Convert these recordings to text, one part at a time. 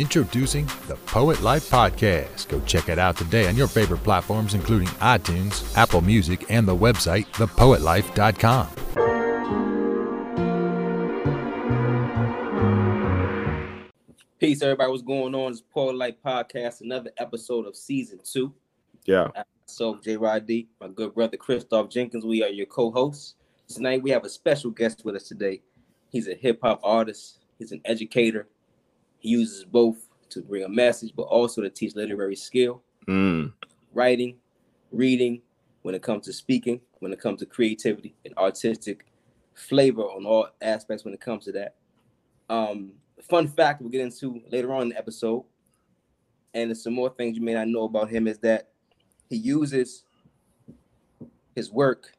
Introducing the Poet Life Podcast. Go check it out today on your favorite platforms, including iTunes, Apple Music, and the website, thepoetlife.com. Peace, everybody. What's going on? It's Poet Life Podcast, another episode of season two. Yeah. So, J Rod D, my good brother Christoph Jenkins, we are your co-hosts. Tonight we have a special guest with us today. He's a hip hop artist, he's an educator. He uses both to bring a message, but also to teach literary skill, Mm. writing, reading, when it comes to speaking, when it comes to creativity and artistic flavor on all aspects when it comes to that. Um, fun fact we'll get into later on in the episode, and there's some more things you may not know about him is that he uses his work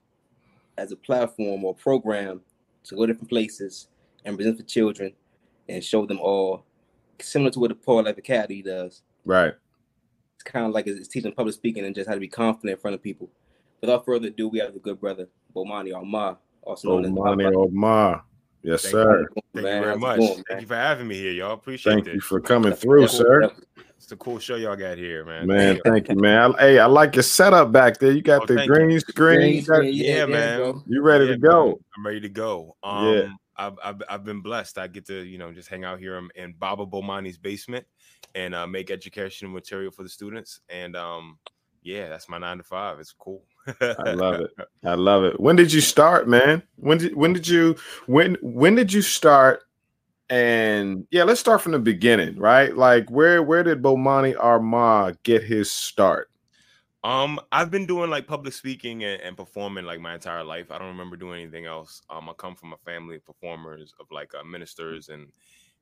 as a platform or program to go different places and present to children and show them all similar to what the Poet Life Academy does. Right. It's kind of like it's teaching public speaking and just how to be confident in front of people. Without further ado, we have the good brother Bomani Armah, also known as Omani Omar. Yes, Thank sir. Thank Man, you very much. going, Thank you for having me here, y'all. Appreciate it. Thank it. you for coming through, sir. It's a cool show y'all got here, man. Man, Thank you. thank you, man. I- hey, I like your setup back there. You got Oh, the thank you. green screen. Green You, got- Yeah, yeah, man. you ready Yeah, to go? man. I'm ready to go. Um, Yeah. I've, I've I've been blessed. I get to you know just hang out here in, in Baba Bomani's basement and uh, make educational material for the students. And um, yeah, that's my nine to five. It's cool. I love it. I love it. When did you start, man? When did when did you when when did you start? And yeah, let's start from the beginning, right? Like where where did Bomani Armah get his start? Um, I've been doing like public speaking and, and performing like my entire life. I don't remember doing anything else. Um, I come from a family of performers, of like uh, ministers and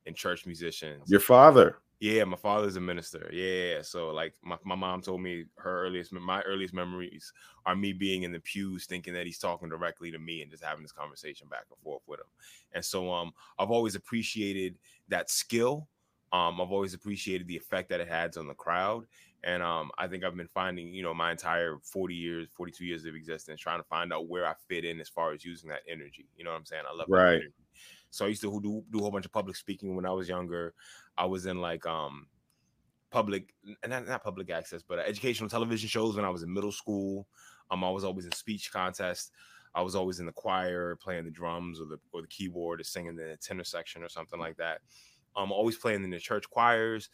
and church musicians. Your father. Yeah, my father's a minister. Yeah, so like my, my mom told me her earliest my earliest memories are me being in the pews thinking that he's talking directly to me and just having this conversation back and forth with him. And so um I've always appreciated that skill. Um I've always appreciated the effect that it has on the crowd. And um I think I've been finding, you know, my entire 40 years, 42 years of existence trying to find out where I fit in as far as using that energy. You know what I'm saying? I love Right. energy. So I used to do do a whole bunch of public speaking when I was younger. I was in like um public and not, not public access, but uh, educational television shows when I was in middle school. Um, I was always in speech contests. I was always in the choir, playing the drums or the or the keyboard or singing the tenor section or something like that. Um, always playing in the church choirs.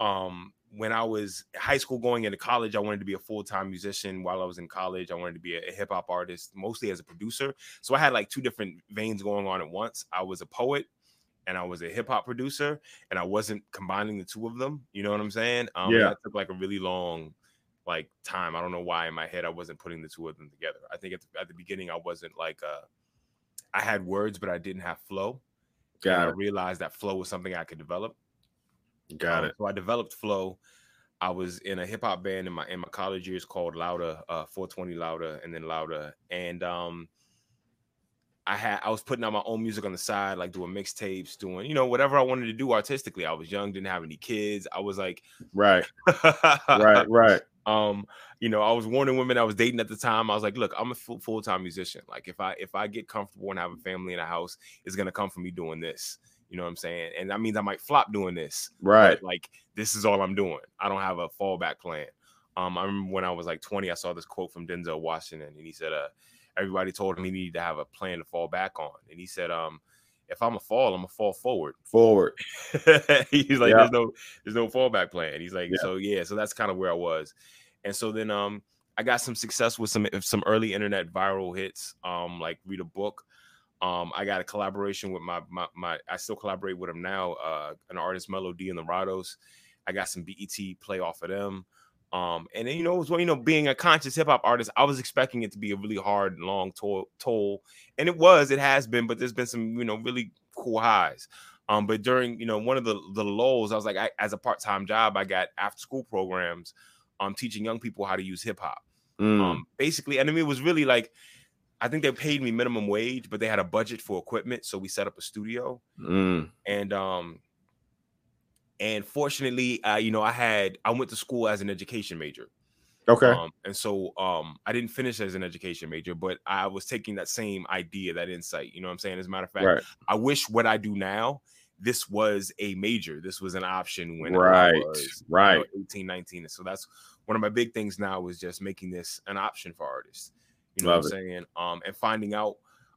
Um, when I was high school going into college, I wanted to be a full time musician. While I was in college, I wanted to be a, hip hop artist, mostly as a producer. So I had like two different veins going on at once. I was a poet and I was a hip hop producer, and I wasn't combining the two of them. You know what I'm saying? Um, Yeah. That took like a really long like time. I don't know why in my head I wasn't putting the two of them together. I think at the, at the beginning I wasn't like uh I had words, but I didn't have flow. And I realized that flow was something I could develop. Got Um, it. So I developed flow. I was in a hip hop band in my in my college years called Louder, uh, 420 Louder, and then Louder. And um, I had I was putting out my own music on the side, like doing mixtapes, doing you know whatever I wanted to do artistically. I was young, didn't have any kids. I was like, Right. Right. Right. um, you know, I was warning women I was dating at the time. I was like, look, I'm a full time musician. Like if I if I get comfortable and have a family in a house, it's gonna come from me doing this. You know what I'm saying? And that means I might flop doing this. Right. Like this is all I'm doing. I don't have a fallback plan. Um, I remember when I was like 20, I saw this quote from Denzel Washington, and he said, "Uh, everybody told him he needed to have a plan to fall back on." And he said, "Um, if I'm a fall, I'm a fall forward." Forward. He's like, Yeah. "There's no, there's no fallback plan." He's like, Yeah. "So yeah, so that's kind of where I was." And so then, um, I got some success with some some early internet viral hits, um, like read a book. Um, I got a collaboration with my, my my I still collaborate with him now, uh, an artist Melody and the Rados. I got some BET play off of them. Um, and then you know, it was, well, you know, being a conscious hip hop artist, I was expecting it to be a really hard, long toll, toll, and it was, it has been, but there's been some, you know, really cool highs. Um, but during, you know, one of the the lulls, I was like, I, as a part time job, I got after school programs, um, teaching young people how to use hip hop Mm. um basically and i mean it was really like i think they paid me minimum wage but they had a budget for equipment so we set up a studio Mm. and um and fortunately uh you know i had i went to school as an education major Okay. um and so um i didn't finish as an education major but i was taking that same idea that insight you know what i'm saying as a matter of fact right. I wish what I do now this was a major. This was an option when Right, I was you know, right. 18, 19. So that's one of my big things now is just making this an option for artists. You know Love what I'm saying? Um, and finding out.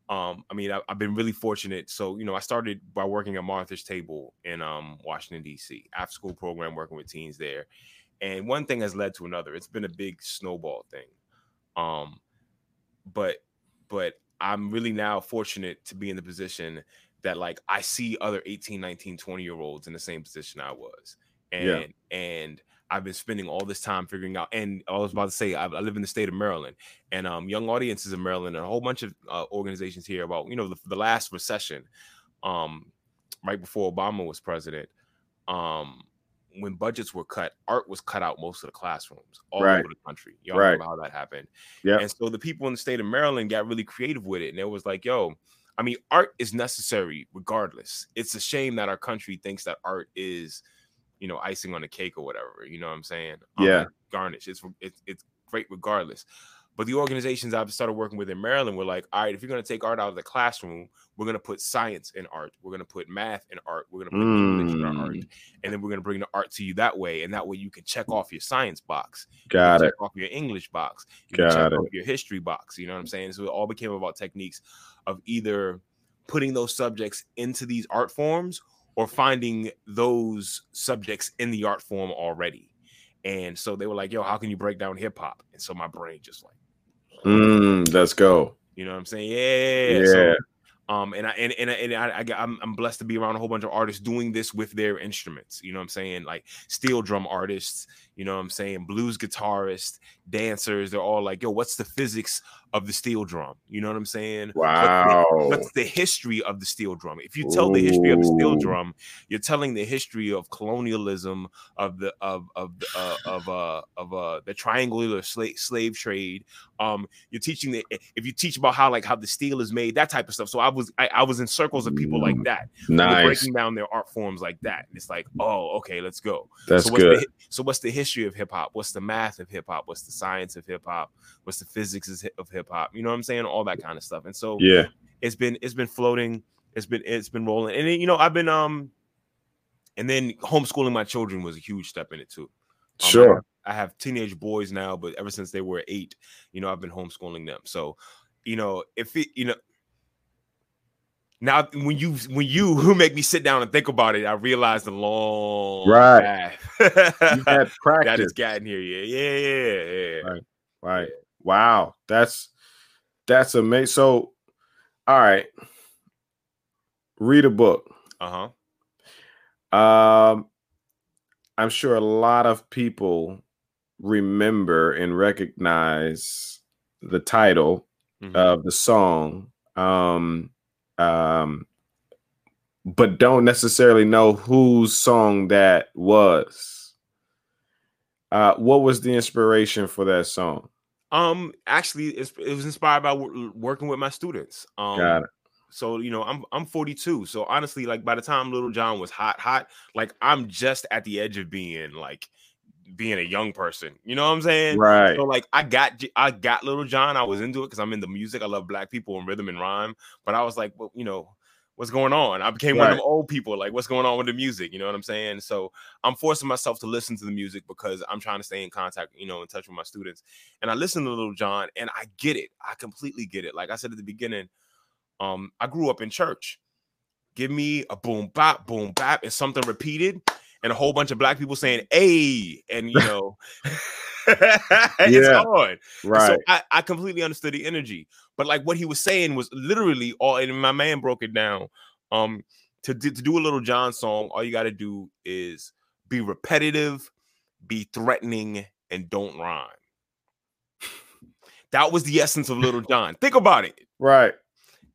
Um, I mean, I, I've been really fortunate. So, you know, I started by working at Martha's Table in um Washington, DC, after school program, working with teens there. And one thing has led to another. It's been a big snowball thing. Um, but but I'm really now fortunate to be in the position that like I see other 18, 19, 20 year olds in the same position I was. And Yeah. and I've been spending all this time figuring out. And I was about to say, I, I live in the state of Maryland, and um, young audiences in Maryland, and a whole bunch of uh, organizations here about you know the, the last recession, um, right before Obama was president, um, when budgets were cut, art was cut out most of the classrooms all Right. over the country. Y'all Right. remember how that happened? Yeah. And so the people in the state of Maryland got really creative with it, and it was like, yo. I mean, art is necessary regardless. It's a shame that our country thinks that art is, you know, icing on the cake or whatever. You know what I'm saying? Yeah. garnish. It's it's it's great regardless. But the organizations I've started working with in Maryland were like, all right, if you're going to take art out of the classroom, we're going to put science in art. We're going to put math in art. We're going to put English in art. Mm. And then we're going to bring the art to you that way. And that way you can check off your science box. Got it. check off your English box. You can Got check it. off your history box. You know what I'm saying? So it all became about techniques of either putting those subjects into these art forms or finding those subjects in the art form already. And so they were like, yo, how can you break down hip hop? And so my brain just like, Mm, let's go. you know what I'm saying? Yeah. Yeah. So, um, and I and and, and I, I I'm, I'm blessed to be around a whole bunch of artists doing this with their instruments. You know what I'm saying? Like steel drum artists. You know what I'm saying? Blues guitarists, dancers. They're all like, yo, what's the physics of the steel drum? You know what I'm saying? What's the- Wow. What's the history of the steel drum? If you tell the history of the steel drum, you're telling the history of colonialism, of the of of uh, of uh of uh the triangular slave slave trade. Um, you're teaching the if you teach about how like how the steel is made, that type of stuff. So I was I, I was in circles of people like that, Nice. breaking down their art forms like that. And it's like, oh, okay, let's go. That's so what's good. The, so what's the history of hip hop? What's the math of hip hop? What's the science of hip hop? What's the physics of hip hop? You know what I'm saying? All that kind of stuff. And so Yeah. it's been it's been floating. It's been it's been rolling. And then, you know, I've been um and then homeschooling my children was a huge step in it too. Um, Sure. I have teenage boys now, but ever since they were eight, you know, I've been homeschooling them. So, you know, if it, you know, now when you when you who make me sit down and think about it, I realize the long Right. path You had that has gotten here. Yeah, yeah, yeah, yeah. Right. Right. Wow. That's that's amazing. So, all right. Read a book. Uh huh. Um, I'm sure a lot of people remember and recognize the title Mm-hmm. of the song, um, um, but don't necessarily know whose song that was. Uh, what was the inspiration for that song? Um, actually, it's, it was inspired by wor- working with my students. Um, Got it. So you know, I'm I'm 42. So honestly, like by the time Lil Jon was hot, hot, like I'm just at the edge of being like being a young person. You know what I'm saying? Right. So like I got I got Lil Jon. I was into it because I'm into music. I love black people and rhythm and rhyme. But I was like, well, you know, what's going on? I became one of Right. them old people. Like, what's going on with the music? You know what I'm saying? So I'm forcing myself to listen to the music because I'm trying to stay in contact, you know, in touch with my students. And I listen to Lil Jon, and I get it. I completely get it. Like I said at the beginning, um, I grew up in church. Give me a boom bop, boom bap, and something repeated, and a whole bunch of black people saying "Hey," and you know, it's Yeah. on. Right. So I, I completely understood the energy, but like what he was saying was literally all. And my man broke it down. Um, to to do a Lil Jon song, all you got to do is be repetitive, be threatening, and don't rhyme. That was the essence of Lil Jon. Think about it. right.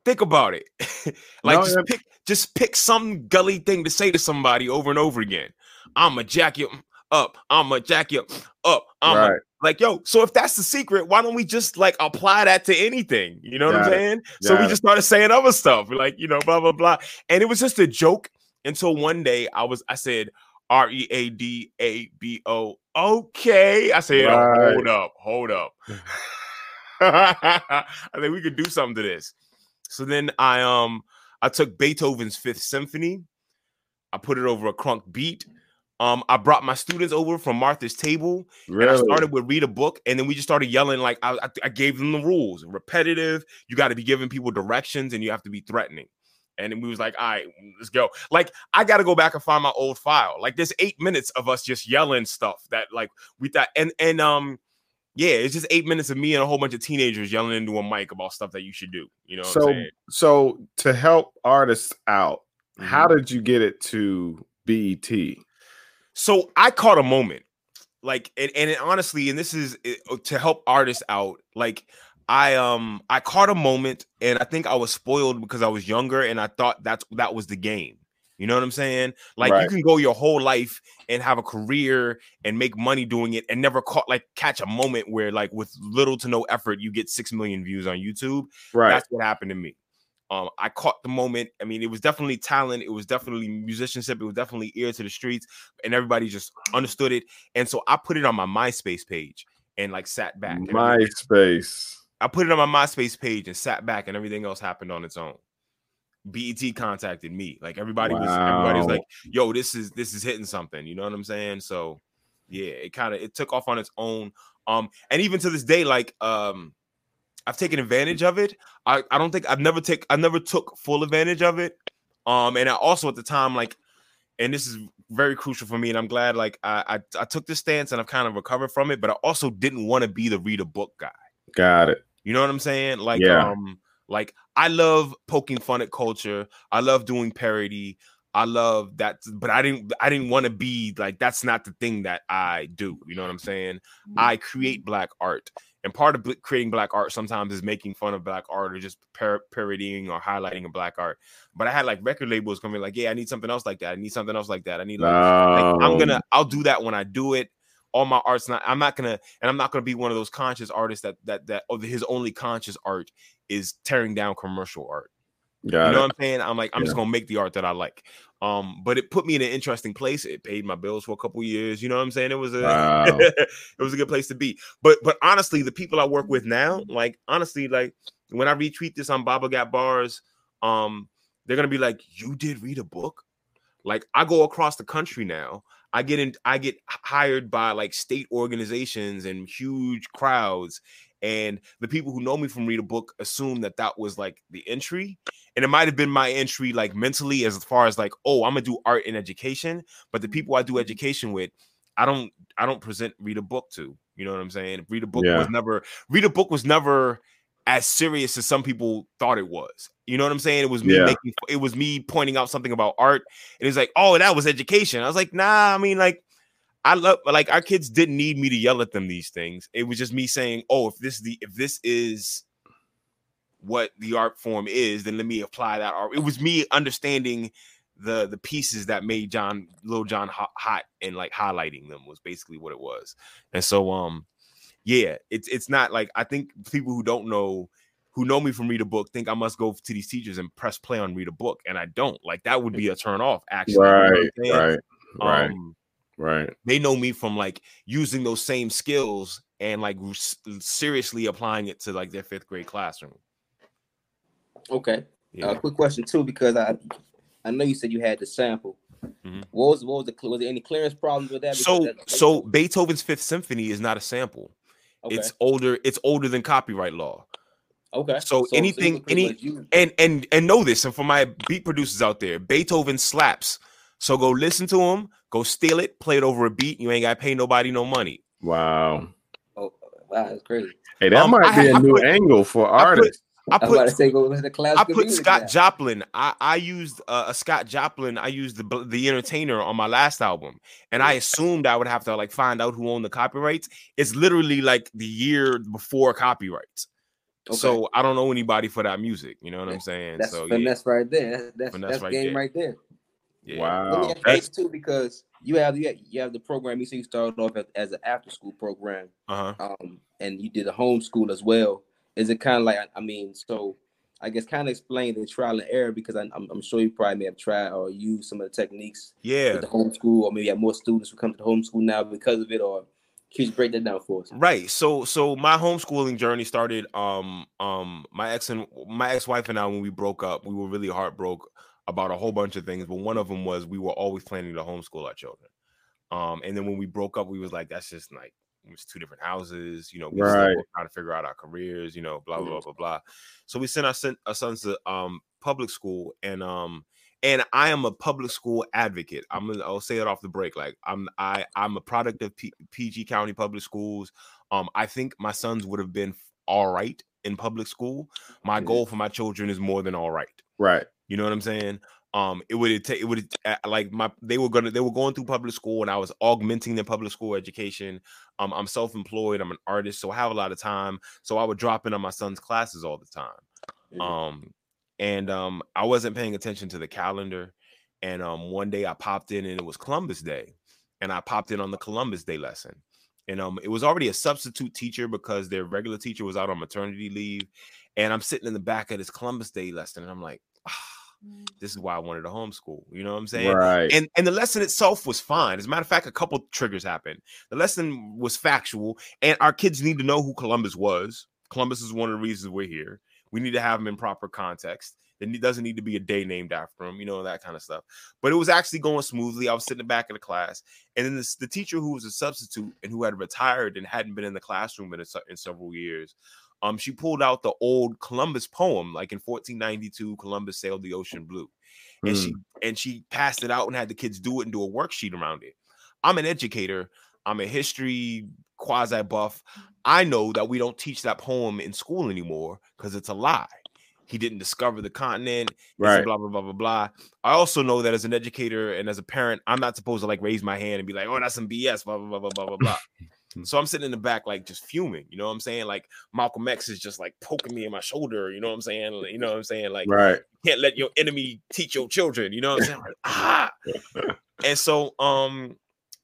Think about it. like No, just yeah. pick just pick some gully thing to say to somebody over and over again. I'ma jack you up. I'ma jack you up. I'm Right. like, yo, so if that's the secret, why don't we just like apply that to anything? You know what I'm it. saying? So we it. just started saying other stuff, like, you know, blah, blah, blah. And it was just a joke until one day I was, I said, R E A D A B O. Okay. I said, oh, hold up, hold up. I think we could do something to this. So then I um I took Beethoven's Fifth Symphony, I put it over a crunk beat. Um, I brought my students over from Martha's table, Really? and I started with read a book, and then we just started yelling. Like I, I, I gave them the rules: repetitive. You got to be giving people directions, and you have to be threatening. And then we was like, all right, let's go. Like I got to go back and find my old file. Like there's eight minutes of us just yelling stuff that like we thought, and and um, yeah, it's just eight minutes of me and a whole bunch of teenagers yelling into a mic about stuff that you should do. You know so so to help artists out, how Mhm. did you get it to BET? So I caught a moment, like, and, and honestly, and this is it, uh, to help artists out. Like, I um I caught a moment, and I think I was spoiled because I was younger, and I thought that's that was the game. You know what I'm saying? Like, Right. you can go your whole life and have a career and make money doing it, and never caught like catch a moment where like with little to no effort you get six million views on YouTube. Right. That's what happened to me. Um, I caught the moment. I mean, it was definitely talent. It was definitely musicianship. It was definitely ear to the streets, and everybody just understood it. And so I put it on my MySpace page and like sat back. MySpace. I put it on my MySpace page and sat back, and everything else happened on its own. BET contacted me. Like everybody was, everybody was like, "Yo, this is this is hitting something." You know what I'm saying? So, yeah, it kind of it took off on its own. Um, and even to this day, like um, I've taken advantage of it. I I don't think I've never take I never took full advantage of it. Um, and I also at the time like, and this is very crucial for me, and I'm glad like I I, I took this stance and I've kind of recovered from it. But I also didn't want to be the read a book guy. Got it. You know what I'm saying? Like, Yeah. um, like I love poking fun at culture. I love doing parody. I love that, but I didn't. I didn't want to be like that's not the thing that I do. You know what I'm saying? Mm-hmm. I create black art, and part of creating black art sometimes is making fun of black art or just par- parodying or highlighting a black art. But I had like record labels coming like, yeah, I need something else like that. I need something else like that. I need like, like, I'm gonna I'll do that when I do it. All my art's not I'm not gonna and I'm not gonna be one of those conscious artists that that that or his only conscious art is tearing down commercial art. Got you know it. what I'm saying? I'm like, I'm just gonna make the art that I like. Um, but it put me in an interesting place. It paid my bills for a couple years. You know what I'm saying? It was a Wow. it was a good place to be. But but honestly, the people I work with now, like honestly, like when I retweet this on Baba Got Bars, um, they're gonna be like, You did read a book? Like I go across the country now. I get in, I get hired by like state organizations and huge crowds. And the people who know me from read a book assume that that was like the entry, and it might have been my entry like mentally as far as like, oh, I'm gonna do art and education. But the people I do mm-hmm. education with, I don't, I don't present read a book to. You know what I'm saying? Read a book Yeah. was never, read a book was never as serious as some people thought it was. You know what I'm saying? It was me Yeah. making, it was me pointing out something about art, and it's like, oh, that was education. I was like, nah, I mean, like, I love like our kids didn't need me to yell at them these things. It was just me saying, oh, if this the if this is what the art form is, then let me apply that art. It was me understanding the the pieces that made John Lil Jon hot, hot and like highlighting them was basically what it was. And so um yeah, it's it's not like I think people who don't know who know me from read a book think I must go to these teachers and press play on read a book, and I don't. Like that would be a turn off. Actually, you know Right. saying? Right. Right. Um, Right. they know me from like using those same skills and like seriously applying it to like their fifth grade classroom. Okay. Yeah. Uh, quick question too, because I I know you said you had the sample. Mhm. What was what was the was there any clearance problems with that? So that- so Beethoven's Fifth Symphony is not a sample. okay. It's older. It's older than copyright law. Okay. so you anything- can pretty any- much And and and know this. And for my beat producers out there, Beethoven slaps. So go listen to him. Go steal it. Play it over a beat. You ain't got to pay nobody no money. Wow. oh, wow, that's crazy. Hey, that Um, might I be ha- a I new put- angle for I put- artists. I I was about to put say go listen. I put Scott Joplin. I I used uh, a Scott Joplin. I used the the Entertainer on my last album, and I assumed I would have to like find out who owned the copyrights. It's literally like the year before copyrights. So I don't know anybody for that music. You know what I'm saying? that's so yeah, finesse right there. That's that's, Finesse that's right game there. right there. yeah. Wow. Let me ask you That's- this too, because you have you have, you have the program. You say you started off as, as an after school program, Uh huh. um, and you did a homeschool as well. Is it kind of like I mean, so I guess kind of explain the trial and error because I, I'm, I'm sure you probably may have tried or used some of the techniques Yeah. with the homeschool, or maybe you have more students who come to the homeschool now because of it. Or can you just break that down for us? Right. So so my homeschooling journey started um um my ex and my ex-wife and I when we broke up, we were really heartbroken. about a whole bunch of things, but one of them was we were always planning to homeschool our children. Um, and then when we broke up, we was like, that's just like it was two different houses, you know, we Right. still trying to figure out our careers, you know, blah blah blah blah blah. So we sent our son our sons to um public school and um and I am a public school advocate. I'm gonna I'll say it off the break. Like I'm I I'm a product of P- PG County Public Schools. Um, I think my sons would have been all right in public school. My Mhm. goal for my children is more than all right. Right. You know what I'm saying? Um, it would take it would like my they were gonna they were going through public school and I was augmenting their public school education. Um, I'm self-employed, I'm an artist, so I have a lot of time. So I would drop in on my son's classes all the time. Mhm. Um, and um, I wasn't paying attention to the calendar. And um, one day I popped in and it was Columbus Day, and I popped in on the Columbus Day lesson. And um, it was already a substitute teacher because their regular teacher was out on maternity leave. And I'm sitting in the back of this Columbus Day lesson, and I'm like, ah, this is why I wanted to homeschool. You know what I'm saying? Right. And and the lesson itself was fine. As a matter of fact, a couple triggers happened. The lesson was factual, and our kids need to know who Columbus was. Columbus is one of the reasons we're here. We need to have him in proper context. Ne- doesn't need to be a day named after him, you know, that kind of stuff. But it was actually going smoothly. I was sitting in the back of the class, and then this, the teacher who was a substitute and who had retired and hadn't been in the classroom in, a, in several years, um, she pulled out the old Columbus poem, like in 1492, Columbus sailed the ocean blue and Mm. she and she passed it out and had the kids do it and do a worksheet around it. I'm an educator. I'm a history quasi buff. I know that we don't teach that poem in school anymore because it's a lie. He didn't discover the continent. Right. Blah blah blah blah blah. I also know that as an educator and as a parent, I'm not supposed to like raise my hand and be like, "Oh, that's some BS." Blah blah blah blah blah blah blah. so I'm sitting in the back like just fuming. You know what I'm saying? Like Malcolm X is just like poking me in my shoulder. You know what I'm saying? You know what I'm saying? Like Right. can't let your enemy teach your children. You know what I'm saying? Like, ah. And so um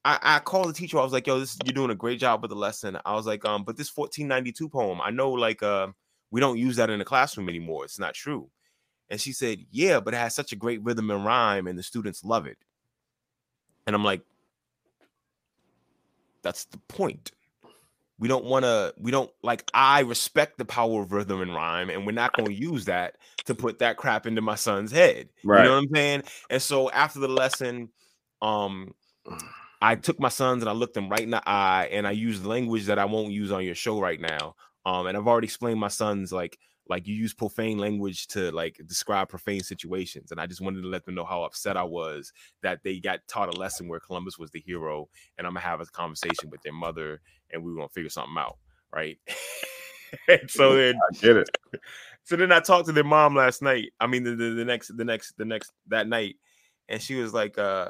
I, I called the teacher. I was like, yo, this you're doing a great job with the lesson. I was like, um, but this 1492 poem, I know like uh we don't use that in the classroom anymore. It's not true. And she said, Yeah, but it has such a great rhythm and rhyme, and the students love it. And I'm like, that's the point. We don't want to, we don't like, I respect the power of rhythm and rhyme, and we're not going to use that to put that crap into my son's head. Right. You know what I'm saying? And so after the lesson, um, I took my sons and I looked them right in the eye and I used language that I won't use on your show right now. Um, and I've already explained my sons like like you use profane language to like describe profane situations, and I just wanted to let them know how upset I was that they got taught a lesson where Columbus was the hero, and I'm gonna have a conversation with their mother, and we are gonna figure something out, right? so then I get it. so then I talked to their mom last night. I mean, the, the, the next, the next, the next that night, and she was like, uh,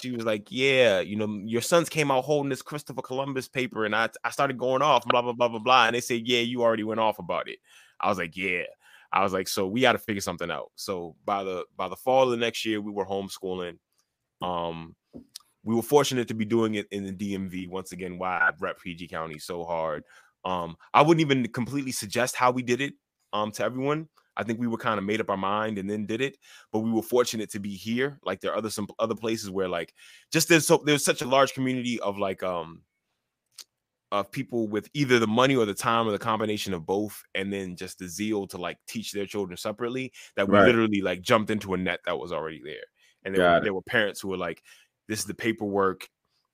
she was like, yeah, you know, your sons came out holding this Christopher Columbus paper, and I, I started going off, blah blah blah blah blah, and they said, yeah, you already went off about it. I was like, yeah. I was like, so we got to figure something out. So by the by the fall of the next year, we were homeschooling. Um, we were fortunate to be doing it in the DMV once again. Why I rep PG County so hard. Um, I wouldn't even completely suggest how we did it um to everyone. I think we were kind of made up our mind and then did it, but we were fortunate to be here. Like there are other some other places where like just there's so there's such a large community of like um of people with either the money or the time or the combination of both, and then just the zeal to like teach their children separately that we Right. literally like jumped into a net that was already there. And there were, there were parents who were like, "This is the paperwork.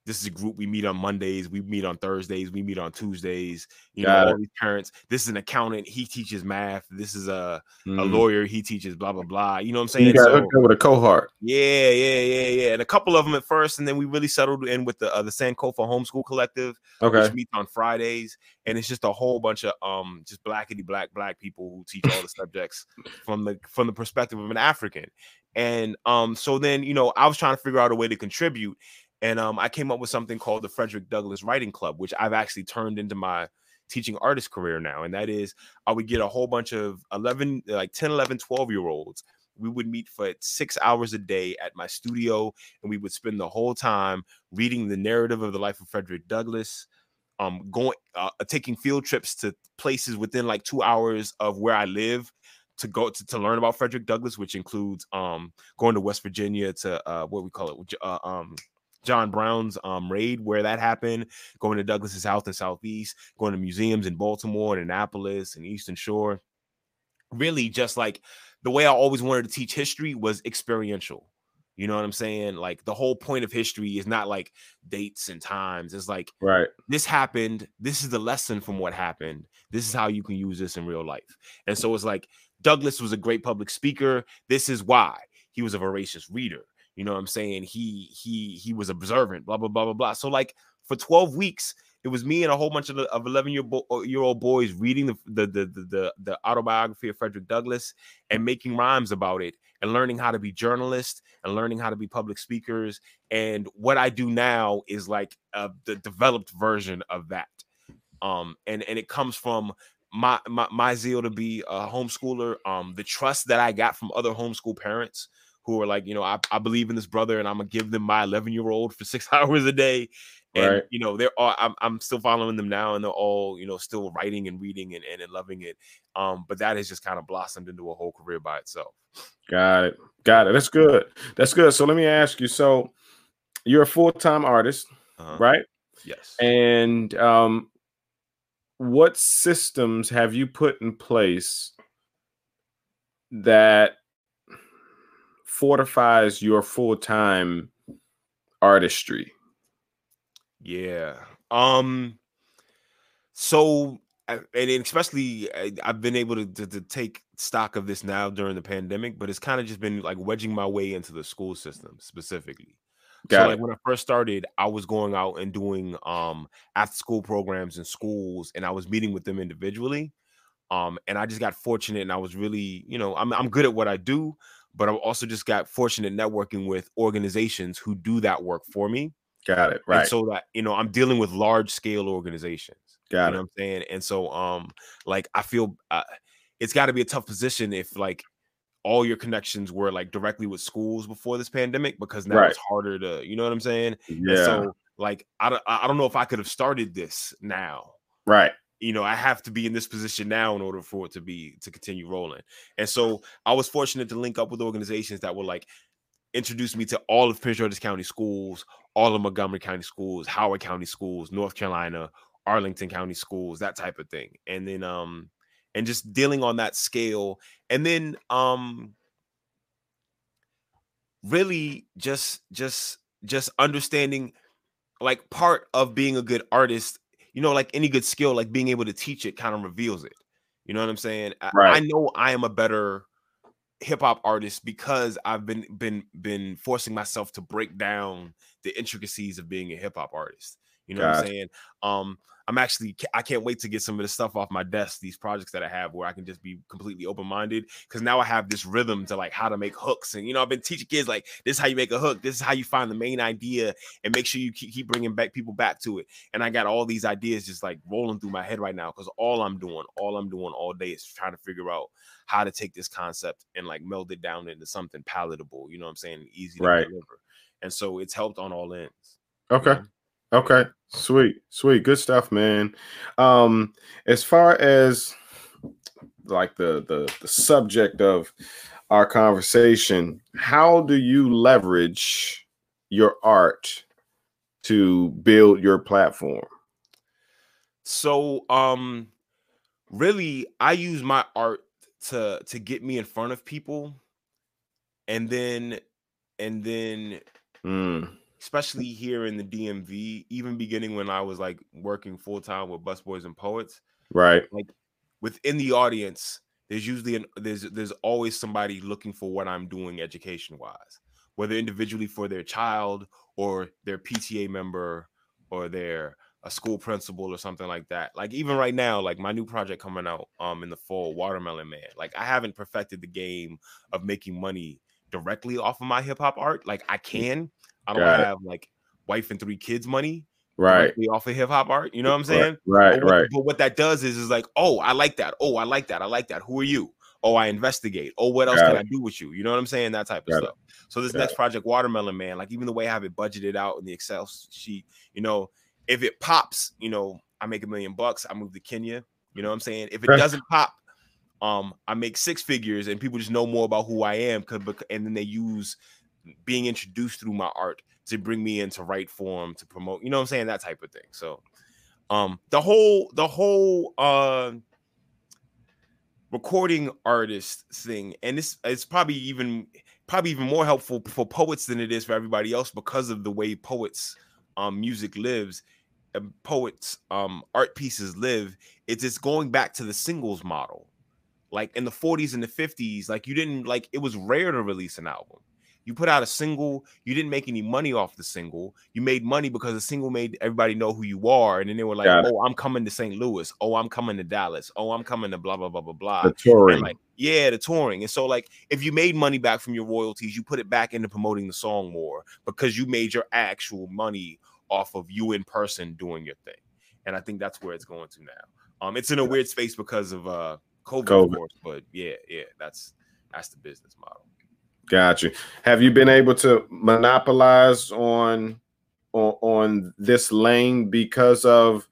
This is a group we meet on Mondays. We meet on Thursdays. We meet on Tuesdays. You Got know, all these parents. This is an accountant. He teaches math. This is a a Mhm. lawyer. He teaches blah blah blah. You know what I'm You saying? got So hooked up with a cohort. yeah, yeah, yeah, yeah. And a couple of them at first, and then we really settled in with the uh, the Sankofa Homeschool Collective, Okay. which meets on Fridays, and it's just a whole bunch of um just blackity black black people who teach all the subjects from the from the perspective of an African. And um so then you know I was trying to figure out a way to contribute, and um I came up with something called the Frederick Douglass Writing Club, which I've actually turned into my teaching artist career now. And that is i would get a whole bunch of 11 like 10 11 12 year olds. We would meet for six hours a day at my studio and we would spend the whole time reading the narrative of the life of frederick douglass um going uh, taking field trips to places within like two hours of where i live to go to, to learn about frederick douglass which includes um going to west virginia to uh what we call it uh, um John Brown's um, raid, where that happened, going to Douglass's house in Southeast, going to museums in Baltimore and Annapolis and Eastern Shore. Really, just like the way I always wanted to teach history was experiential. You know what I'm saying? Like the whole point of history is not like dates and times. It's like right. This happened. This is the lesson from what happened. This is how you can use this in real life. And so it's like Douglas was a great public speaker. This is why he was a voracious reader. You know what I'm saying? He he he was observant. Blah blah blah blah blah. So like for 12 weeks, it was me and a whole bunch of, of 11 year, bo- uh, year old boys reading the, the, the the the autobiography of Frederick Douglass and making rhymes about it and learning how to be journalists and learning how to be public speakers. And what I do now is like uh, the developed version of that. Um, and and it comes from my, my my zeal to be a homeschooler, um, the trust that I got from other homeschool parents who are like, you know, I, I believe in this brother and I'm gonna give them my 11 year old for six hours a day. And right. you know they're all I'm, I'm still following them now and they're all you know still writing and reading and, and, and loving it. Um but that has just kind of blossomed into a whole career by itself. Got it. Got it. That's good. That's good. So let me ask you. So you're a full-time artist uh-huh. right? Yes. And um what systems have you put in place that fortifies your full-time artistry yeah. Um. So, and especially, I've been able to, to, to take stock of this now during the pandemic, but it's kind of just been like wedging my way into the school system specifically. Got so, like when I first started, I was going out and doing um after school programs in schools, and I was meeting with them individually. Um, and I just got fortunate, and I was really, you know, I'm I'm good at what I do, but I've also just got fortunate networking with organizations who do that work for me. Got it. Right. And so that you know, I'm dealing with large scale organizations. Got you it. know what I'm saying? And so um like I feel uh, it's got to be a tough position if like all your connections were like directly with schools before this pandemic because now right. it's harder to, you know what I'm saying? Yeah. And so like I don't I don't know if I could have started this now. Right. You know, I have to be in this position now in order for it to be to continue rolling. And so I was fortunate to link up with organizations that were like introduce me to all of Prince George's County schools, all of Montgomery County schools, Howard County schools, North Carolina, Arlington County schools, that type of thing. And then um and just dealing on that scale and then um really just just just understanding like part of being a good artist, you know, like any good skill, like being able to teach it kind of reveals it. You know what I'm saying? Right. I, I know I am a better hip hop artist because I've been been been forcing myself to break down the intricacies of being a hip hop artist. You know what I'm saying? Um, I'm actually I can't wait to get some of this stuff off my desk, these projects that I have where I can just be completely open-minded because now I have this rhythm to like how to make hooks. And you know, I've been teaching kids like this is how you make a hook, this is how you find the main idea and make sure you keep, keep bringing back people back to it. And I got all these ideas just like rolling through my head right now because all I'm doing, all I'm doing all day is trying to figure out how to take this concept and like meld it down into something palatable, you know what I'm saying? Easy to right. deliver. And so it's helped on all ends. Okay. You know? Okay. Sweet. Sweet. Good stuff, man. Um, as far as like the the the subject of our conversation, how do you leverage your art to build your platform? So, um really I use my art to to get me in front of people and then and then mm especially here in the DMV, even beginning when I was like working full time with busboys and poets. Right. Like within the audience, there's usually an there's there's always somebody looking for what I'm doing education wise, whether individually for their child or their PTA member or their a school principal or something like that. Like even right now, like my new project coming out um in the fall, Watermelon Man. Like I haven't perfected the game of making money directly off of my hip hop art. Like I can, I don't have like wife and three kids money right off of hip hop art. You know what I'm saying? Right, but what, right. But what that does is is like, oh, I like that. Oh, I like that. I like that. Who are you? Oh, I investigate. Oh, what else Got can it. I do with you? You know what I'm saying? That type of Got stuff. It. So this Got next project, Watermelon Man, like even the way I have it budgeted out in the Excel sheet, you know, if it pops, you know, I make a million bucks. I move to Kenya. You know what I'm saying? If it doesn't pop, um, I make six figures and people just know more about who I am, Cause, and then they use being introduced through my art to bring me into right form to promote, you know what I'm saying? That type of thing. So um the whole the whole uh recording artist thing, and this it's probably even probably even more helpful for poets than it is for everybody else because of the way poets um music lives and poets um art pieces live it's it's going back to the singles model like in the 40s and the 50s like you didn't like it was rare to release an album you put out a single you didn't make any money off the single. You made money because the single made everybody know who you are and then they were like oh i'm coming to st louis. Oh i'm coming to dallas. Oh i'm coming to blah blah blah blah blah. The touring. like yeah the touring. And so like if you made money back from your royalties you put it back into promoting the song more because you made your actual money off of you in person doing your thing. And i think that's where it's going to now. Um it's in a weird space because of uh covid, COVID. of course but yeah yeah that's that's the business model Got you. Have you been able to monopolize on on, on this lane because of?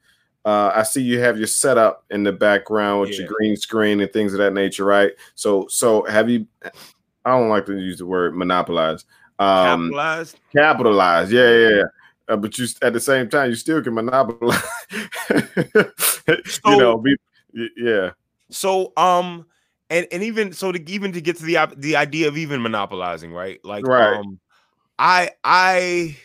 Uh, I see you have your setup in the background with yeah. your green screen and things of that nature, right? So, so have you? I don't like to use the word monopolize. Um, capitalize. Capitalize. Yeah, yeah. yeah. Uh, but you at the same time you still can monopolize. so, you know, be, yeah. So, um, and and even so to even to get to the the idea of even monopolizing, right? Like, right. um, I I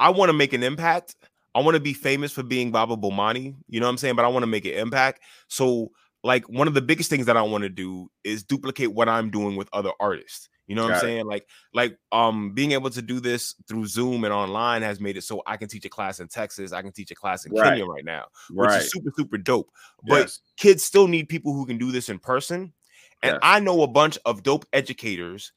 I want to make an impact. I want to be famous for being Baba Bomani. You know what I'm saying? But I want to make an impact. So, like, one of the biggest things that I want to do is duplicate what I'm doing with other artists. You know what Got I'm saying? It. Like, like um being able to do this through Zoom and online has made it so I can teach a class in Texas, I can teach a class in right. Kenya right now, which right. is super, super dope. But yes. kids still need people who can do this in person. And yes. I know a bunch of dope educators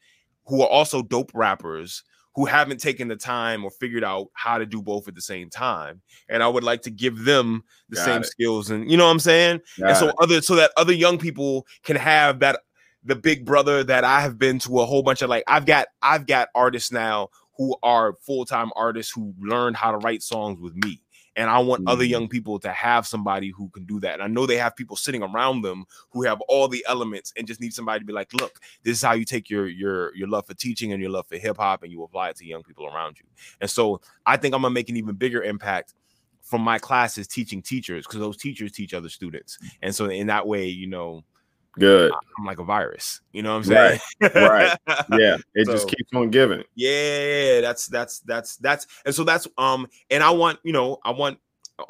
who are also dope rappers who haven't taken the time or figured out how to do both at the same time. And I would like to give them the Got same it. skills and you know what I'm saying? Got and so it. other so that other young people can have that the big brother that I have been to a whole bunch of like I've got I've got artists now who are full-time artists who learned how to write songs with me. And I want mm-hmm. other young people to have somebody who can do that. And I know they have people sitting around them who have all the elements and just need somebody to be like, look, this is how you take your your your love for teaching and your love for hip hop and you apply it to young people around you. And so I think I'm gonna make an even bigger impact from my classes teaching teachers because those teachers teach other students. And so in that way, you know, Good. I'm like a virus. You know what I'm saying? Right. right. Yeah. It so, just keeps on giving. Yeah. That's that's that's that's and so that's um and I want you know I want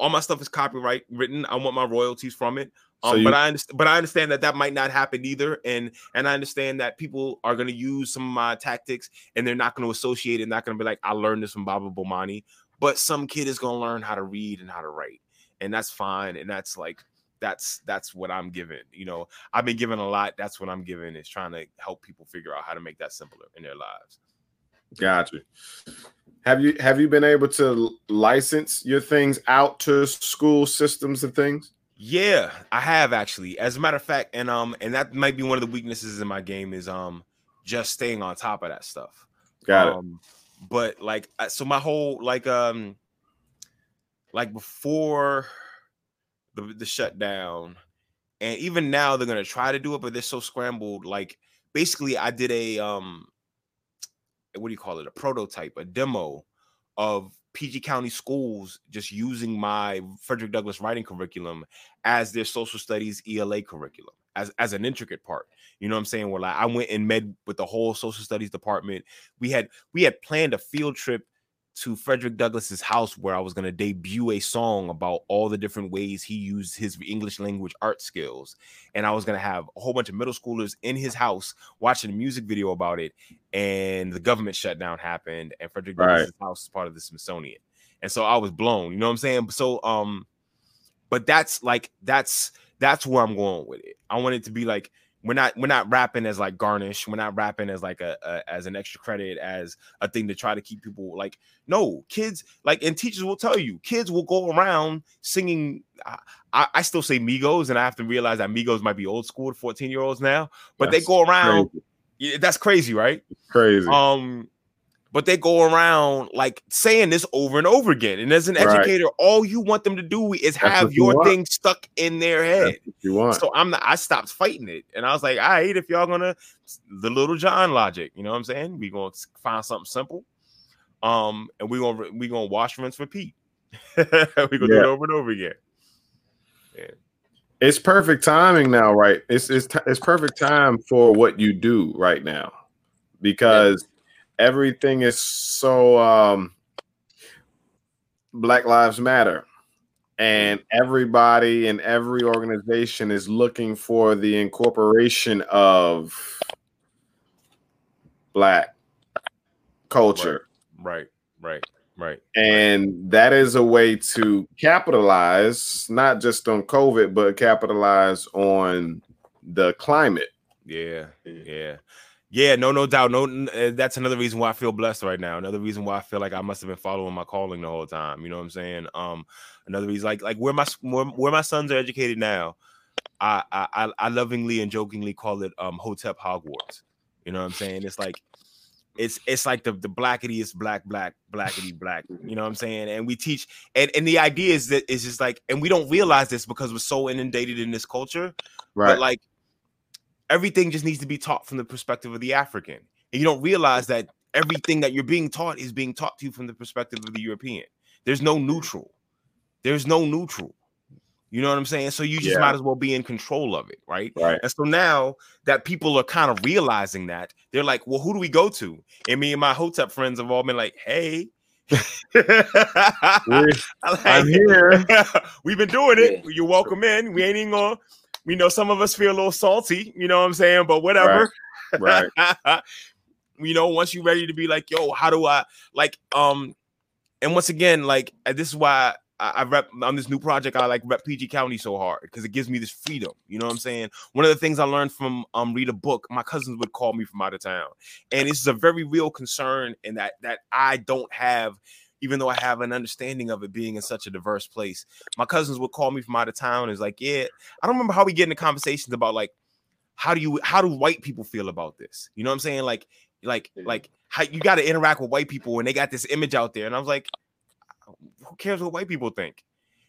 all my stuff is copyright written. I want my royalties from it. Um, so you, but I understand, but I understand that that might not happen either, and and I understand that people are going to use some of my tactics, and they're not going to associate it. Not going to be like, I learned this from Baba Bomani, but some kid is going to learn how to read and how to write, and that's fine, and that's like that's that's what I'm giving. You know, I've been given a lot. That's what I'm giving is trying to help people figure out how to make that simpler in their lives. Gotcha. Have you have you been able to license your things out to school systems and things? Yeah, I have actually. As a matter of fact, and um, and that might be one of the weaknesses in my game is um, just staying on top of that stuff. Got um, it. But like, so my whole like um, like before the, the shutdown. And even now they're gonna try to do it, but they're so scrambled. Like basically, I did a um what do you call it? A prototype, a demo of PG County schools just using my Frederick Douglass writing curriculum as their social studies ELA curriculum as, as an intricate part. You know what I'm saying? Where like I went and met with the whole social studies department. We had we had planned a field trip to Frederick Douglass's house where I was going to debut a song about all the different ways he used his English language art skills. And I was going to have a whole bunch of middle schoolers in his house watching a music video about it. And the government shutdown happened, and Frederick right. Douglass's house is part of the Smithsonian. And so I was blown, you know what I'm saying? So, um, but that's like, that's, that's where I'm going with it. I want it to be like, we're not we're not rapping as like garnish we're not rapping as like a, a, as an extra credit as a thing to try to keep people like no kids like and teachers will tell you kids will go around singing i, I still say migos and i have to realize that migos might be old school 14 year olds now but that's they go around crazy. that's crazy right crazy um but they go around like saying this over and over again. And as an educator, right. all you want them to do is have your you thing stuck in their head. you want. So I'm not, I stopped fighting it. And I was like, all right, if y'all gonna the Lil Jon logic, you know what I'm saying? We gonna find something simple. Um, and we gonna we gonna wash rinse repeat. we gonna yeah. do it over and over again. Yeah. it's perfect timing now, right? It's it's it's perfect time for what you do right now because yeah. Everything is so um Black Lives Matter. And everybody and every organization is looking for the incorporation of black culture. Right, right, right. right. And that is a way to capitalize not just on COVID, but capitalize on the climate. Yeah, yeah. Yeah, no, no doubt. No, uh, that's another reason why I feel blessed right now. Another reason why I feel like I must have been following my calling the whole time. You know what I'm saying? Um, another reason, like, like where my where, where my sons are educated now, I, I I lovingly and jokingly call it um Hotep Hogwarts. You know what I'm saying? It's like it's it's like the the blackety is black black blackety black you know what i'm saying and we teach and and the idea is that it's just like and we don't realize this because we're so inundated in this culture right but like everything just needs to be taught from the perspective of the African. And you don't realize that everything that you're being taught is being taught to you from the perspective of the European. There's no neutral. There's no neutral. You know what I'm saying? So you just yeah. might as well be in control of it, right? Right. And so now that people are kind of realizing that, they're like, well, who do we go to? And me and my Hotep friends have all been like, hey, I'm here. We've been doing it. You're welcome in. We ain't even gonna we know some of us feel a little salty, you know what I'm saying? But whatever. Right. right. you know, once you're ready to be like, yo, how do I like um and once again, like this is why I, I rep on this new project. I like rep PG County so hard because it gives me this freedom. You know what I'm saying? One of the things I learned from um read a book, my cousins would call me from out of town, and this is a very real concern in that that I don't have even though I have an understanding of it being in such a diverse place. My cousins would call me from out of town. Is like, yeah, I don't remember how we get into conversations about like how do you how do white people feel about this? You know what I'm saying? Like, like, like how you got to interact with white people when they got this image out there. And I was like, uh, who cares what white people think?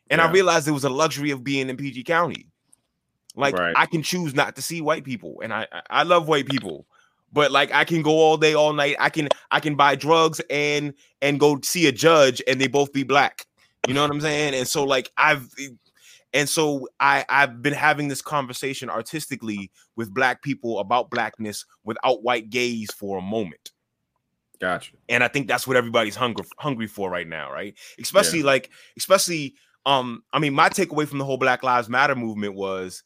And yeah. I realized it was a luxury of being in PG County. Like right. I can choose not to see white people, and I I love white people, but like I can go all day, all night. I can I can buy drugs and and go see a judge, and they both be black. You know what I'm saying? And so like I've and so I I've been having this conversation artistically with black people about blackness without white gaze for a moment. Gotcha. And I think that's what everybody's hungry hungry for right now, right? Especially yeah. like especially um I mean my takeaway from the whole Black Lives Matter movement was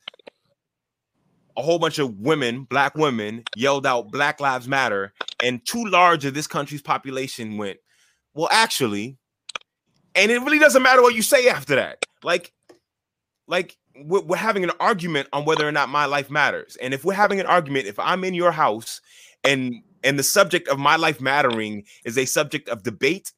a whole bunch of women, black women, yelled out Black Lives Matter, and too large of this country's population went, Well, actually, and it really doesn't matter what you say after that. Like, like we're, we're having an argument on whether or not my life matters. And if we're having an argument, if I'm in your house and and the subject of my life mattering is a subject of debate,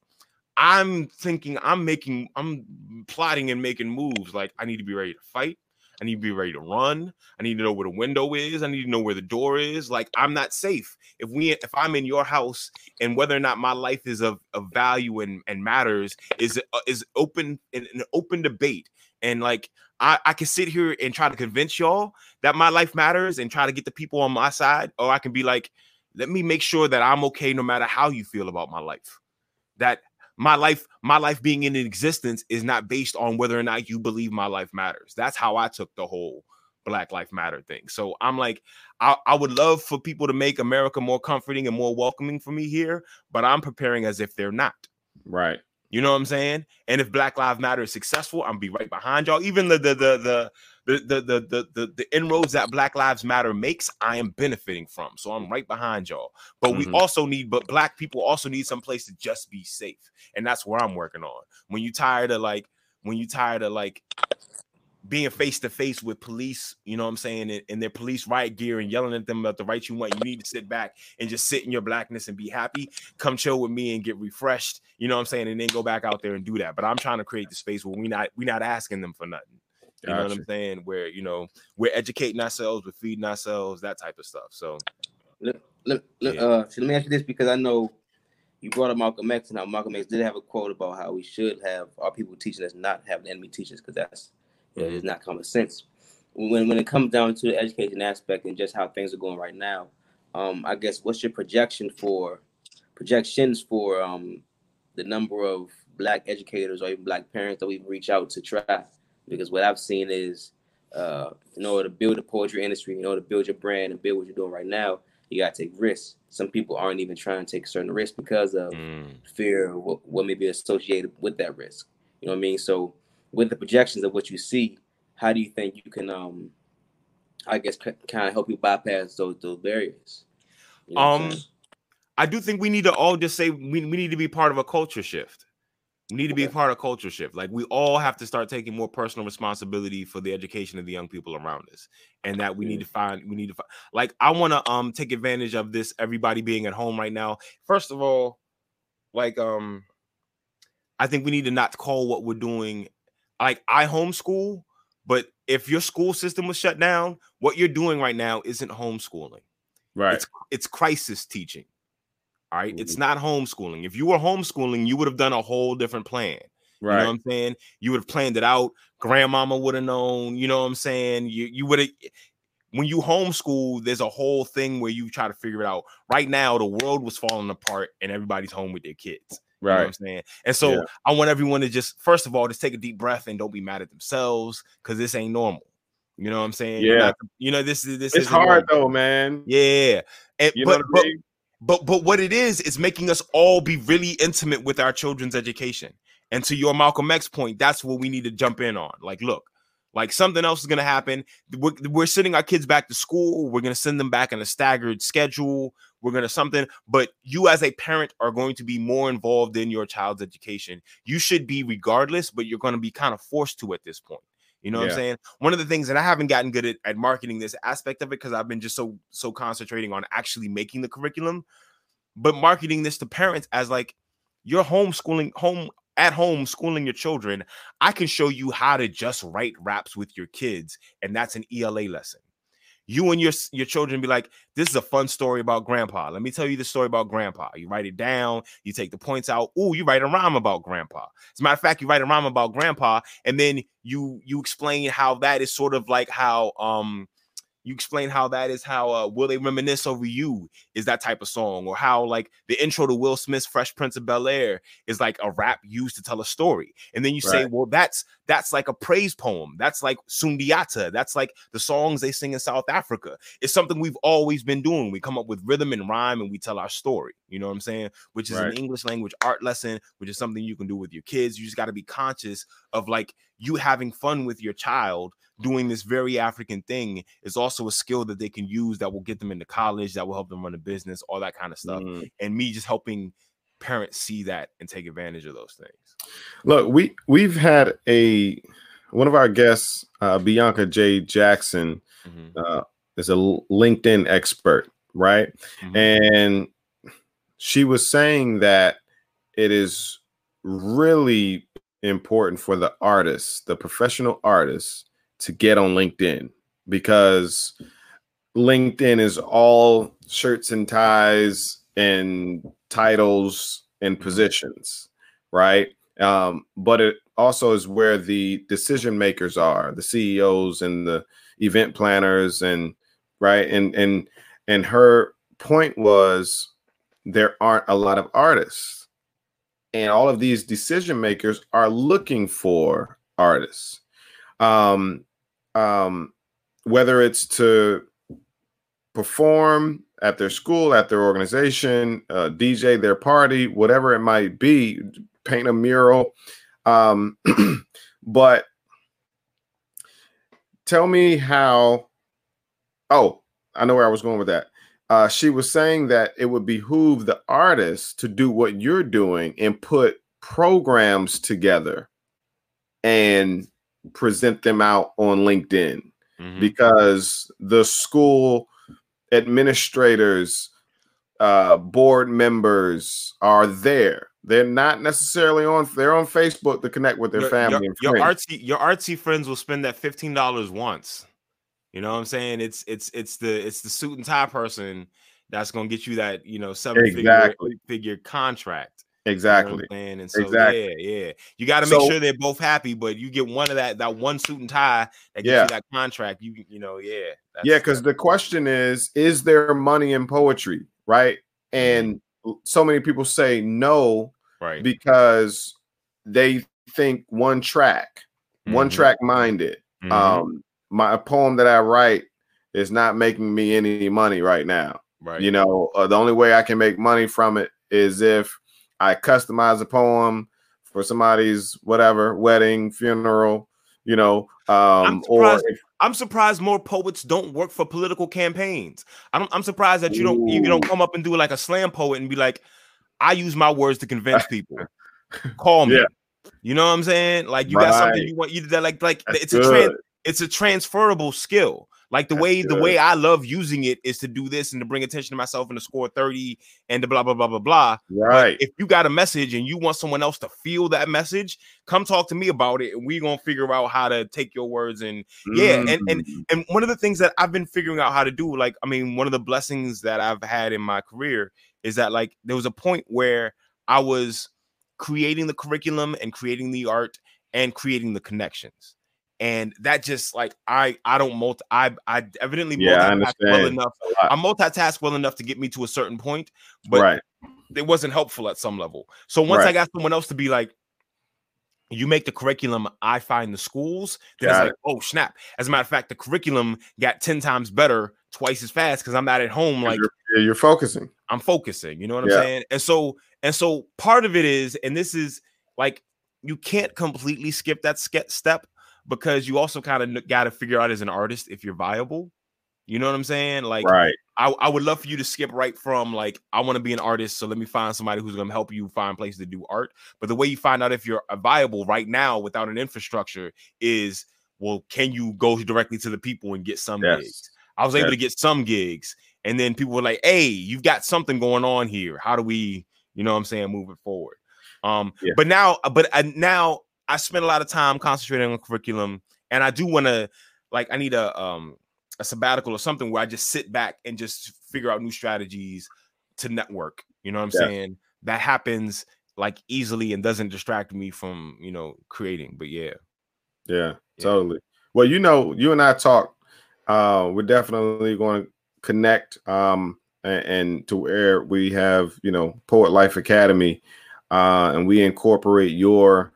I'm thinking I'm making I'm plotting and making moves like I need to be ready to fight. I need to be ready to run. I need to know where the window is. I need to know where the door is. Like I'm not safe. If we if I'm in your house and whether or not my life is of, of value and, and matters is uh, is open in an open debate. And like I, I can sit here and try to convince y'all that my life matters and try to get the people on my side, or I can be like, let me make sure that I'm okay no matter how you feel about my life. That my life my life being in existence is not based on whether or not you believe my life matters. That's how i took the whole black life matter thing. So i'm like I, I would love for people to make america more comforting and more welcoming for me here but i'm preparing as if they're not. Right. You know what i'm saying? And if black lives matter is successful i'm be right behind y'all. Even the the the the the the the the, the inroads that Black Lives Matter makes, I am benefiting from. So I'm right behind y'all. But mm-hmm. we also need, but black people also need some place to just be safe, and that's where I'm working on. When you tired of like, when you tired of like being face to face with police, you know what I'm saying, in, in, their police riot gear and yelling at them about the rights you want, you need to sit back and just sit in your blackness and be happy. Come chill with me and get refreshed, you know what I'm saying, and then go back out there and do that. But I'm trying to create the space where we not we not asking them for nothing. You gotcha. know what I'm saying? Where you know we're educating ourselves, we're feeding ourselves, that type of stuff. So, let, let, let, yeah. uh, so let me ask you this because I know you brought up Malcolm X and how Malcolm X did have a quote about how we should have our people teaching us not having enemy teachers because that's you know, mm-hmm. it's not common sense. When when it comes down to the education aspect and just how things are going right now, um, I guess what's your projection for projections for um the number of black educators or even black parents that we reach out to try because what I've seen is uh, in order to build the poetry industry, in order to build your brand and build what you're doing right now, you got to take risks. Some people aren't even trying to take certain risks because of Mm. fear of what, what may be associated with that risk. You know what I mean? So, with the projections of what you see, how do you think you can, um, I guess, kind of help you bypass those those barriers? You know Um. I do think we need to all just say we, we need to be part of a culture shift. We need to be Okay. part of culture shift. Like we all have to start taking more personal responsibility for the education of the young people around us, and that we need to find. We need to find. Like I want to um take advantage of this. Everybody being at home right now. First of all, like um, I think we need to not call what we're doing. Like I homeschool, but if your school system was shut down, what you're doing right now isn't homeschooling Right. it's it's crisis teaching. All right? Mm-hmm. It's not homeschooling. If you were homeschooling, you would have done a whole different plan. You know right. what I'm saying? You would have planned it out. Grandmama would have known, you know what I'm saying? You you would have when you homeschool, there's a whole thing where you try to figure it out. Right now, the world was falling apart and everybody's home with their kids. You know what right. I'm saying? And so Yeah. I want everyone to just first of all just take a deep breath and don't be mad at themselves because this ain't normal. You know what I'm saying? Yeah. not- you know, this is this isn't hard normal. though, man. Yeah. And, You but, know what but I mean? But but what it is is making us all be really intimate with our children's education. And to your Malcolm X point, that's what we need to jump in on. Like, look, like something else is going to happen. We're, we're sending our kids back to school. We're going to send them back in a staggered schedule. We're going to something, but you as a parent are going to be more involved in your child's education. You should be regardless, but you're going to be kind of forced to at this point. You know what Yeah. I'm saying? One of the things, and I haven't gotten good at, at marketing this aspect of it because I've been just so so concentrating on actually making the curriculum, but marketing this to parents as like you're homeschooling home at home schooling your children. I can show you how to just write raps with your kids, and that's an ELA lesson. You and your your children be like, this is a fun story about grandpa. Let me tell you the story about grandpa. You write it down, you take the points out. Oh, you write a rhyme about grandpa. As a matter of fact, you write a rhyme about grandpa, and then you you explain how that is sort of like how um you explain how that is how uh will they reminisce over you is that type of song or how like the intro to will smith's fresh prince of bel air is like a rap used to tell a story. And then you say well that's that's like a praise poem. That's like sundiata. That's like the songs they sing in south africa. It's something we've always been doing. We come up with rhythm and rhyme and we tell our story you know what i'm saying? Which is Right. an english language art lesson which is something you can do with your kids. You just got to be conscious of like you having fun with your child doing this very African thing is also a skill that they can use that will get them into college, that will help them run a business, all that kind of stuff. Mm. And me just helping parents see that and take advantage of those things. Look, we we've had a one of our guests, uh, Bianca J. Jackson, Mhm, uh, is a LinkedIn expert, right? mhm. And she was saying that it is really important for the artists, the professional artists, to get on LinkedIn because LinkedIn is all shirts and ties and titles and positions, right? Um, but it also is where the decision makers are, the CEOs and the event planners, and right. And and and her point was there aren't a lot of artists, and all of these decision makers are looking for artists. Um, um, whether it's to perform at their school, at their organization, uh, DJ their party, whatever it might be, paint a mural. Um, but tell me how. Oh, I know where I was going with that. Uh, she was saying that it would behoove the artist to do what you're doing and put programs together and present them out on LinkedIn Mhm. because the school administrators, uh, board members are there. They're not necessarily on. They're on Facebook to connect with their your, family your, and your friends. artsy your artsy friends will spend that fifteen dollars once. You know what I'm saying? It's it's it's the it's the suit and tie person that's gonna get you that you know seven Exactly. figure figure contract. You know what I'm exactly. saying? And so Exactly. yeah, yeah. You got to make So- sure they're both happy, but you get one of that that one suit and tie that gets Yeah. you that contract. You you know, yeah. that's- Yeah, because the question is, is there money in poetry, right? And so many people say no right. because they think one track, one Mhm. track minded. Mhm. Um, my poem that I write is not making me any money right now. Right. You know, uh, the only way I can make money from it is if I customize a poem for somebody's whatever wedding, funeral, you know, um, or if, I'm surprised more poets don't work for political campaigns. I'm, I'm surprised that you don't you don't come up and do like a slam poet and be like, I use my words to convince people. Call me. Yeah. You know what I'm saying? Like you got something you want you that like like That's it's a trans, good. It's a transferable skill. Like the That's way the way I love using it is to do this and to bring attention to myself and to score 30 and to blah blah blah blah blah. right. If you got a message and you want someone else to feel that message, come talk to me about it and we're gonna figure out how to take your words and yeah, and- and- Mm. and one of the things that I've been figuring out how to do, like, I mean, one of the blessings that I've had in my career is that, like, there was a point where I was creating the curriculum and creating the art and creating the connections. And that just like I I don't multi I I evidently Yeah, I multitask well enough. I multitask well enough to get me to a certain point, but right. it wasn't helpful at some level. So once I got someone else to be like, you make the curriculum, I find the schools, then Got it's like, oh snap. As a matter of fact, the curriculum got 10 times better twice as fast because I'm not at home like you're, you're focusing. I'm focusing. You know what I'm saying? And so, and so part of it is, and this is like you can't completely skip that step because you also kind of got to figure out as an artist if you're viable. You know what I'm saying? Like right. I, I would love for you to skip right from like I want to be an artist, so let me find somebody who's going to help you find places to do art. But the way you find out if you're uh, viable right now without an infrastructure is well, can you go directly to the people and get some Yes. gigs? I was able to get some gigs, and then people were like, "Hey, you've got something going on here. How do we, you know, what I'm saying, move it forward?" Um, Yeah. but now, but I, now I spend a lot of time concentrating on curriculum, and I do want to, like, I need a um a sabbatical or something where I just sit back and just figure out new strategies to network. You know what I'm Yeah. saying? That happens like easily and doesn't distract me from you know creating. But yeah, Yeah, Yeah. totally. Well, you know, you and I talked. Uh, we're definitely going to connect um, and, and to where we have, you know, Poet Life Academy, uh, and we incorporate your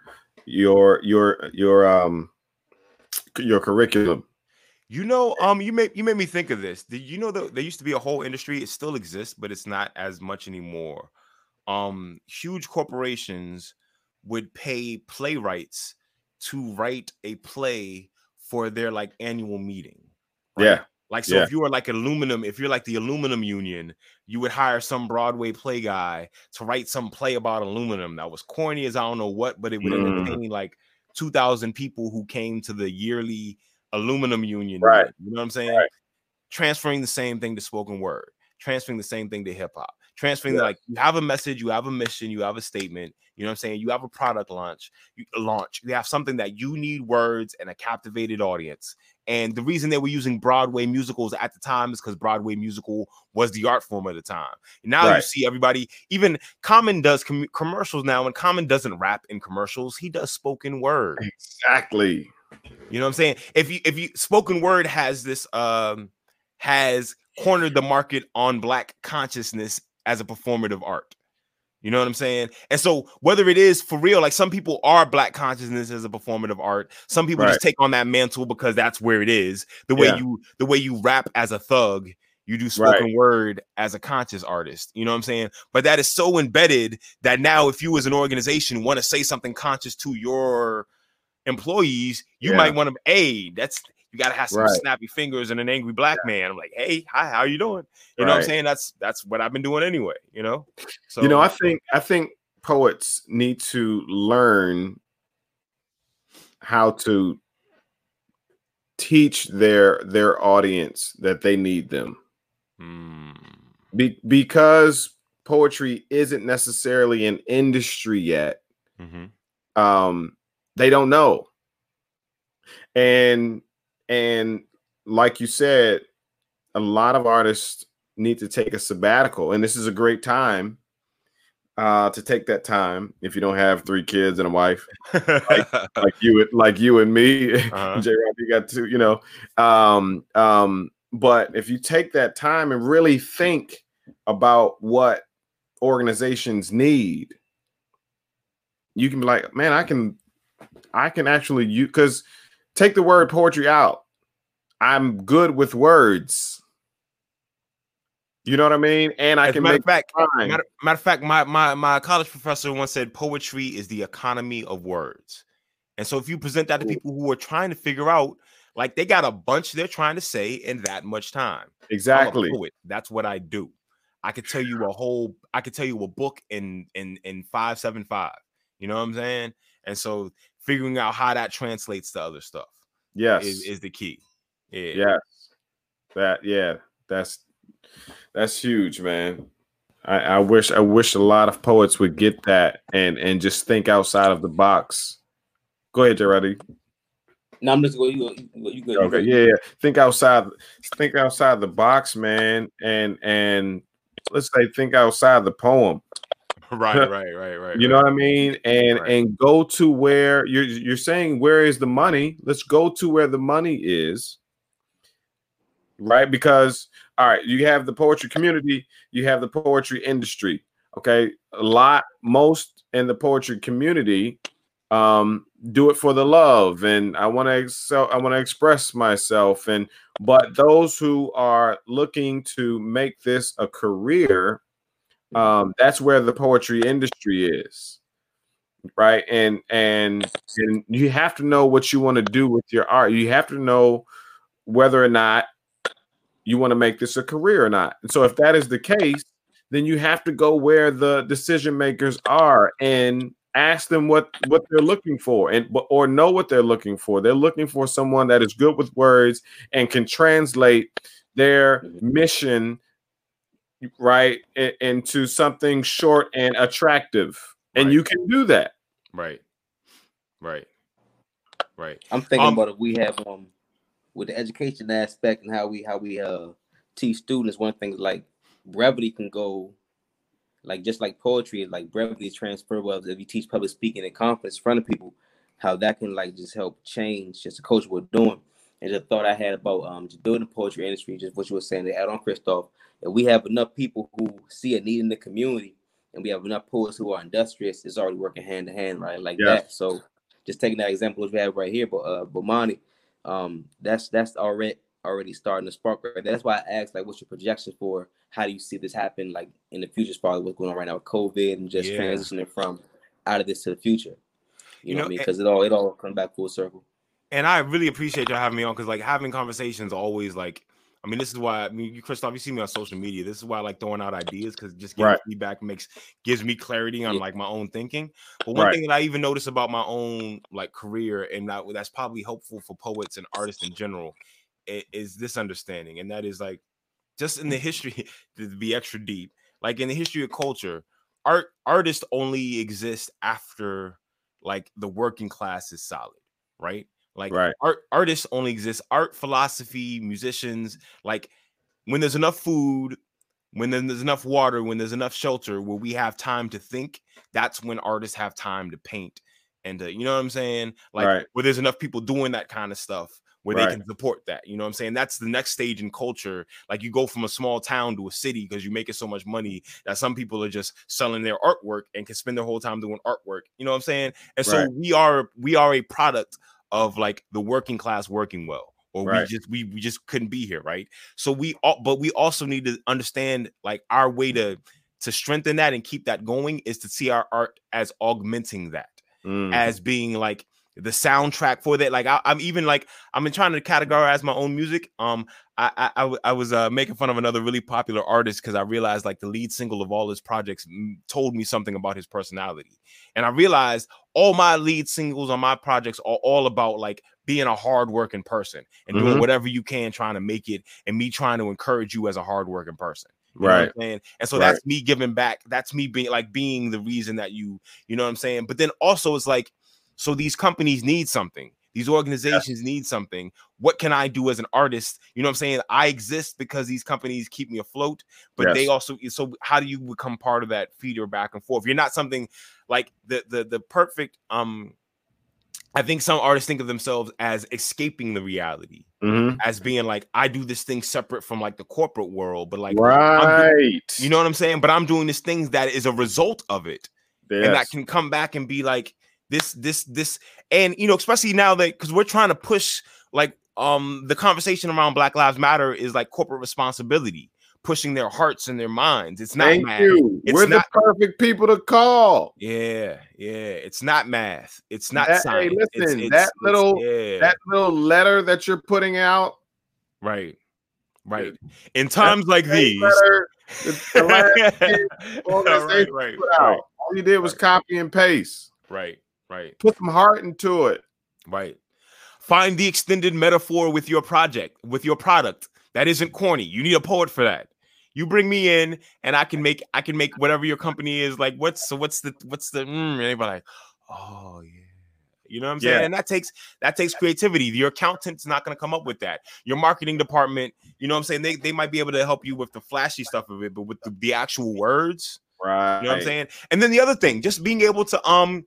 your your your um your curriculum. you know, um, you made you made me think of this. Did you know that there used to be a whole industry? It still exists, but it's not as much anymore. Um, huge corporations would pay playwrights to write a play for their like annual meeting. Yeah, Like so, Yeah. if you were like aluminum, if you're like the aluminum union, you would hire some Broadway play guy to write some play about aluminum that was corny as I don't know what, but it would Mm. entertain like two thousand people who came to the yearly aluminum union. Right. meeting, You know what I'm saying? Right. Transferring the same thing to spoken word, transferring the same thing to hip hop, transferring Yeah. like you have a message, you have a mission, you have a statement. You know what I'm saying? You have a product launch, you launch. You have something that you need words and a captivated audience. And the reason they were using Broadway musicals at the time is because Broadway musical was the art form at the time. Now you see everybody, even Common does com- commercials now, and Common doesn't rap in commercials. He does spoken word. exactly. You know what I'm saying? If you if you spoken word has this um has cornered the market on black consciousness as a performative art. You know what I'm saying? And so whether it is for real, like some people are black consciousness as a performative art, some people Right. just take on that mantle because that's where it is. The way Yeah. you the way you rap as a thug, you do spoken word as a conscious artist. You know what I'm saying? But that is so embedded that now if you as an organization want to say something conscious to your employees, you Yeah. might want to, hey, that's you gotta have some Right. snappy fingers and an angry black man. I'm like, hey, hi, how you doing? You know what I'm saying? That's that's what I've been doing anyway, you know. So you know, I think I think poets need to learn how to teach their their audience that they need them. mm, Be, because poetry isn't necessarily an industry yet. mhm. Um, they don't know. And and like you said, a lot of artists need to take a sabbatical, and this is a great time uh to take that time if you don't have three kids and a wife like you like you and me Uh-huh. j rob you got two you know um um but if you take that time and really think about what organizations need you can be like man i can i can actually you because take the word poetry out I'm good with words. You know what I mean? And I As can matter make fact, matter, matter of fact, my, my my college professor once said poetry is the economy of words. And so if you present that to people who are trying to figure out, like they got a bunch they're trying to say in that much time. Exactly. That's what I do. I could tell you a whole. I could tell you a book in in in five seven five. You know what I'm saying? And so figuring out how that translates to other stuff Yes. is is the key. Yeah. Yes. That yeah, that's that's huge, man. I, I wish I wish a lot of poets would get that and and just think outside of the box. Go ahead, Jaredi. No, I'm just going. You go. You go. You go. Okay, yeah, yeah. Think outside think outside the box, man. And and let's say think outside the poem. Right. Right. Right. Right. You know what I mean? And Right. and go to where you're you're saying where is the money? Let's go to where the money is. Right? Because all right, you have the poetry community, you have the poetry industry. Okay. A lot, most in the poetry community um do it for the love and I want to excel, I want to express myself and but those who are looking to make this a career um that's where the poetry industry is right? And and and you have to know what you want to do with your art. You have to know whether or not you want to make this a career or not. And so if that is the case then you have to go where the decision makers are and ask them what what they're looking for and or know what they're looking for. They're looking for someone that is good with words and can translate their Mhm. mission right into something short and attractive and you can do that Right. Right. Right. I'm thinking Um, about if we have um with the education aspect and how we how we uh teach students. One thing like brevity can go like just like poetry, is like brevity is transferable. If you teach public speaking and confidence in front of people, how that can like just help change just the culture we're doing. And just thought I had about um just building the poetry industry, just what you were saying to add on, Christoph. If we have enough people who see a need in the community, and we have enough poets who are industrious, it's already working hand in hand, right? Like that. So just taking that example we have right here, but uh Bomani, um, that's that's already already starting to spark right. That's why I asked like what's your projection for how do you see this happen like in the future as far as what's going on right now with COVID and just Yeah. transitioning from out of this to the future. You, You know, know, what I mean? Because it all it all comes back full circle. and I really appreciate y'all having me on because like having conversations always like I mean this is why I mean you Christoph you see me on social media this is why I like throwing out ideas because just getting Right. feedback makes gives me clarity on Yeah. like my own thinking but one Right. thing that I even notice about my own like career and that, that's probably helpful for poets and artists in general is this understanding and that is like just in the mm-hmm. history to be extra deep like in the history of culture art artists only exist after like the working class is solid right like Right. art artists only exist art philosophy musicians like when there's enough food when there's enough water when there's enough shelter where we have time to think that's when artists have time to paint and to, you know what i'm saying like Right. where there's enough people doing that kind of stuff where Right. they can support that you know what i'm saying that's the next stage in culture like you go from a small town to a city because you're making so much money that some people are just selling their artwork and can spend their whole time doing artwork you know what i'm saying and so we are we are a product of like the working class working well or we just we, we just couldn't be here right? So we all but we also need to understand like our way to to strengthen that and keep that going is to see our art as augmenting that Mm. as being like the soundtrack for that like I, i'm even like i'm been trying to categorize my own music um i i, I, was uh making fun of another really popular artist because i realized like the lead single of all his projects mm, told me something about his personality and i realized all my lead singles on my projects are all about like being a hardworking person and doing Mhm. whatever you can trying to make it and me trying to encourage you as a hardworking person you right? And so Right. that's me giving back. That's me being like being the reason that you, you know what I'm saying? But then also it's like, so these companies need something. These organizations need something. What can I do as an artist? You know what I'm saying? I exist because these companies keep me afloat, but they also so how do you become part of that feeder back and forth? You're not something like the the the perfect um I think some artists think of themselves as escaping the reality, Mhm. as being like, I do this thing separate from like the corporate world, but like right you know what I'm saying? But I'm doing this thing that is a result of it. And that can come back and be like this, this, this, and you know, especially now that because we're trying to push like um the conversation around Black Lives Matter is like corporate responsibility, pushing their hearts and their minds. It's not Thank math. you. It's We're not- the perfect people to call. Yeah, yeah. It's not math. It's not That- hey, science. It's- listen, it's- that it's- little- yeah, That little letter that you're putting out, right, right. In times like that these, letter, the, the right, right, right, all you did was copy and paste. right, right. Put some heart into it. Right. Find the extended metaphor with your project, with your product. That isn't corny. You need a poet for that. You bring me in, and I can make I can make whatever your company is like. What's so? What's the what's the? Mm, and everybody like, oh yeah. You know what I'm saying? Yeah. And that takes that takes creativity. Your accountant's not going to come up with that. Your marketing department, you know what I'm saying? They, they might be able to help you with the flashy stuff of it, but with the, the actual words, Right. you know what I'm saying? And then the other thing, just being able to um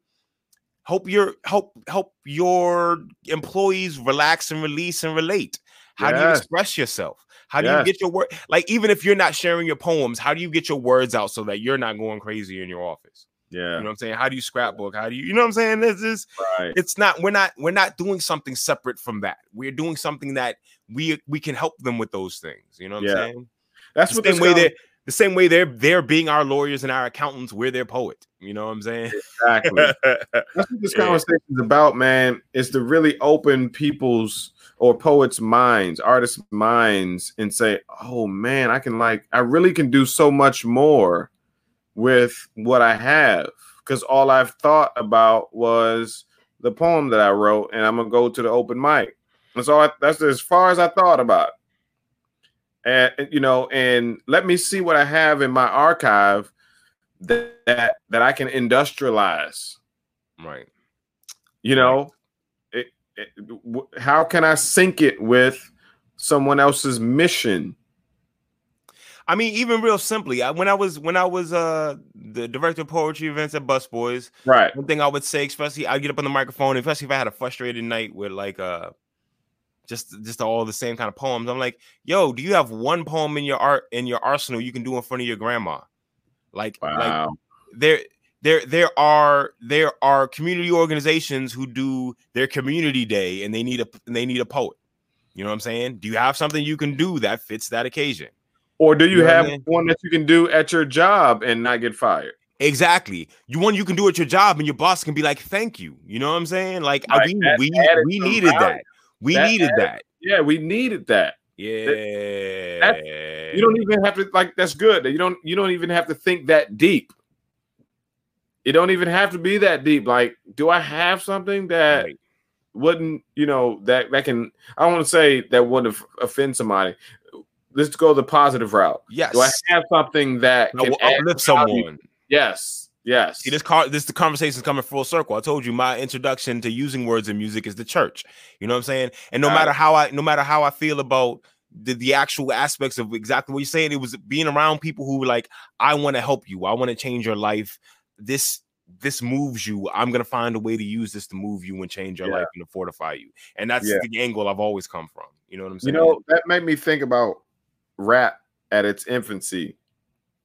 help your help help your employees relax and release and relate. How do you express yourself? How do Yes. you get your word? Like even if you're not sharing your poems, how do you get your words out so that you're not going crazy in your office? Yeah. You know what I'm saying? How do you scrapbook? How do you, you know what I'm saying? This is Right. it's not we're not we're not doing something separate from that. We're doing something that we we can help them with those things. You know what Yeah. I'm saying? That's the what same way um they the same way they're they're being our lawyers and our accountants, we're their poet. You know what I'm saying? exactly. That's what this Yeah. conversation is about, man. Is to really open people's or poets' minds, artists' minds, and say, "Oh man, I can like, I really can do so much more with what I have." Because all I've thought about was the poem that I wrote, and I'm gonna go to the open mic. That's all. I, that's as far as I thought about. it. And and, you know, and let me see what I have in my archive that that, that I can industrialize right. you know it, it, w- how can i sync it with someone else's mission I mean, even real simply, I, when I was when I was uh the director of poetry events at Busboys, right one thing I would say, especially I'd get up on the microphone, especially if I had a frustrated night with like uh just just all the same kind of poems. I'm like, yo, do you have one poem in your art in your arsenal you can do in front of your grandma? Like, like wow there there there are there are community organizations who do their community day and they need a and they need a poet. You know what I'm saying? Do you have something you can do that fits that occasion? or do you, You know what I have mean? one that you can do at your job and not get fired Exactly. You one you can do at your job and your boss can be like, "Thank you." You know what I'm saying? Like I Right, we we, we needed that. We That needed added- that. yeah we needed that Yeah. you don't even have to like that's good you don't you don't even have to think that deep you don't even have to be that deep like do i have something that Right. wouldn't you know that that can i don't want to say that wouldn't offend somebody let's go the positive route Yes. do i have something that I can will uplift someone. yes yes See, this car, this the conversation's coming full circle. I told you my introduction to using words in music is the church. You know what I'm saying? And no Got matter how I, no matter how I feel about the, the actual aspects of exactly what you're saying, it was being around people who were like, I want to help you. I want to change your life. This this moves you. I'm gonna find a way to use this to move you and change your Yeah. life and to fortify you. And that's Yeah. the angle I've always come from. You know what I'm saying? You know, that made me think about rap at its infancy.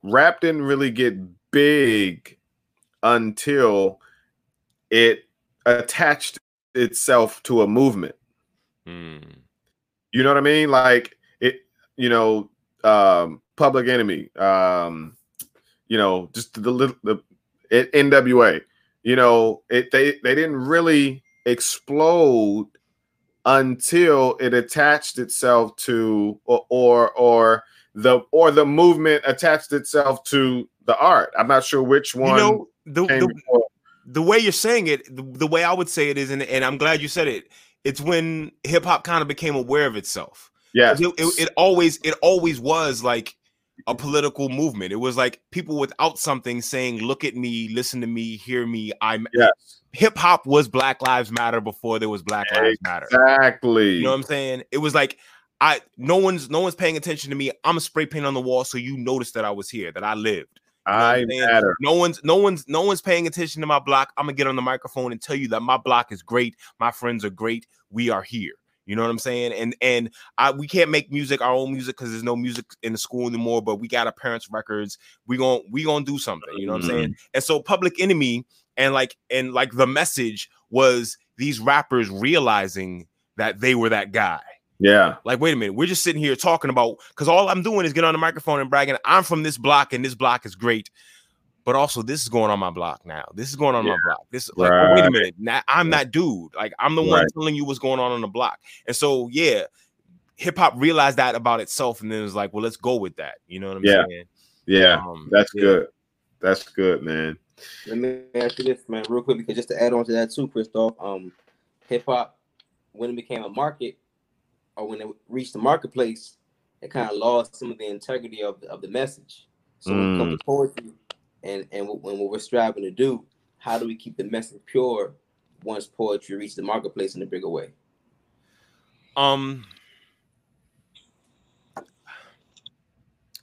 Rap didn't really get big until it attached itself to a movement. Hmm. You know what I mean? Like it, you know, um, Public Enemy, um, you know, just the little the it, NWA. You know, it they they didn't really explode until it attached itself to or or, or the or the movement attached itself to the art. I'm not sure which You one know, the, the, the way you're saying it, the, the way I would say it is, and, and I'm glad you said it. It's when hip hop kind of became aware of itself. Yeah, It, it, it always, it always was like a political movement. It was like people without something saying, "Look at me, listen to me, hear me." I'm yes. hip hop was Black Lives Matter before there was Black Lives Matter. Exactly. You know what I'm saying? It was like I no one's no one's paying attention to me. I'm a spray paint on the wall so you notice that I was here, that I lived. I matter. No one's no one's no one's paying attention to my block. I'm gonna get on the microphone and tell you that my block is great. My friends are great. We are here. You know what I'm saying? And and I we can't make music our own music because there's no music in the school anymore. But we got our parents' records. We gon' we gonna do something. You know what I'm saying? Mm-hmm. And so Public Enemy and like and like the message was these rappers realizing that they were that guy. Yeah. Like, wait a minute, we're just sitting here talking about because all I'm doing is get on the microphone and bragging. I'm from this block, and this block is great. But also, this is going on my block now. This is going on Yeah. my block. This like, oh, wait a minute. Now I'm that dude. Like, I'm the one Right. telling you what's going on on the block. And so, yeah, hip hop realized that about itself, and then it was like, well, let's go with that. You know what I'm Yeah. saying? Yeah. Um, That's yeah. good. That's good, man. Let me ask you this, man, real quick, because just to add on to that too, Christoph, um, hip hop when it became a market or when it reached the marketplace, it kind of lost some of the integrity of the, of the message. So when it comes to poetry and and what- when what we're striving to do, how do we keep the message pure once poetry reaches the marketplace in a bigger way? Um.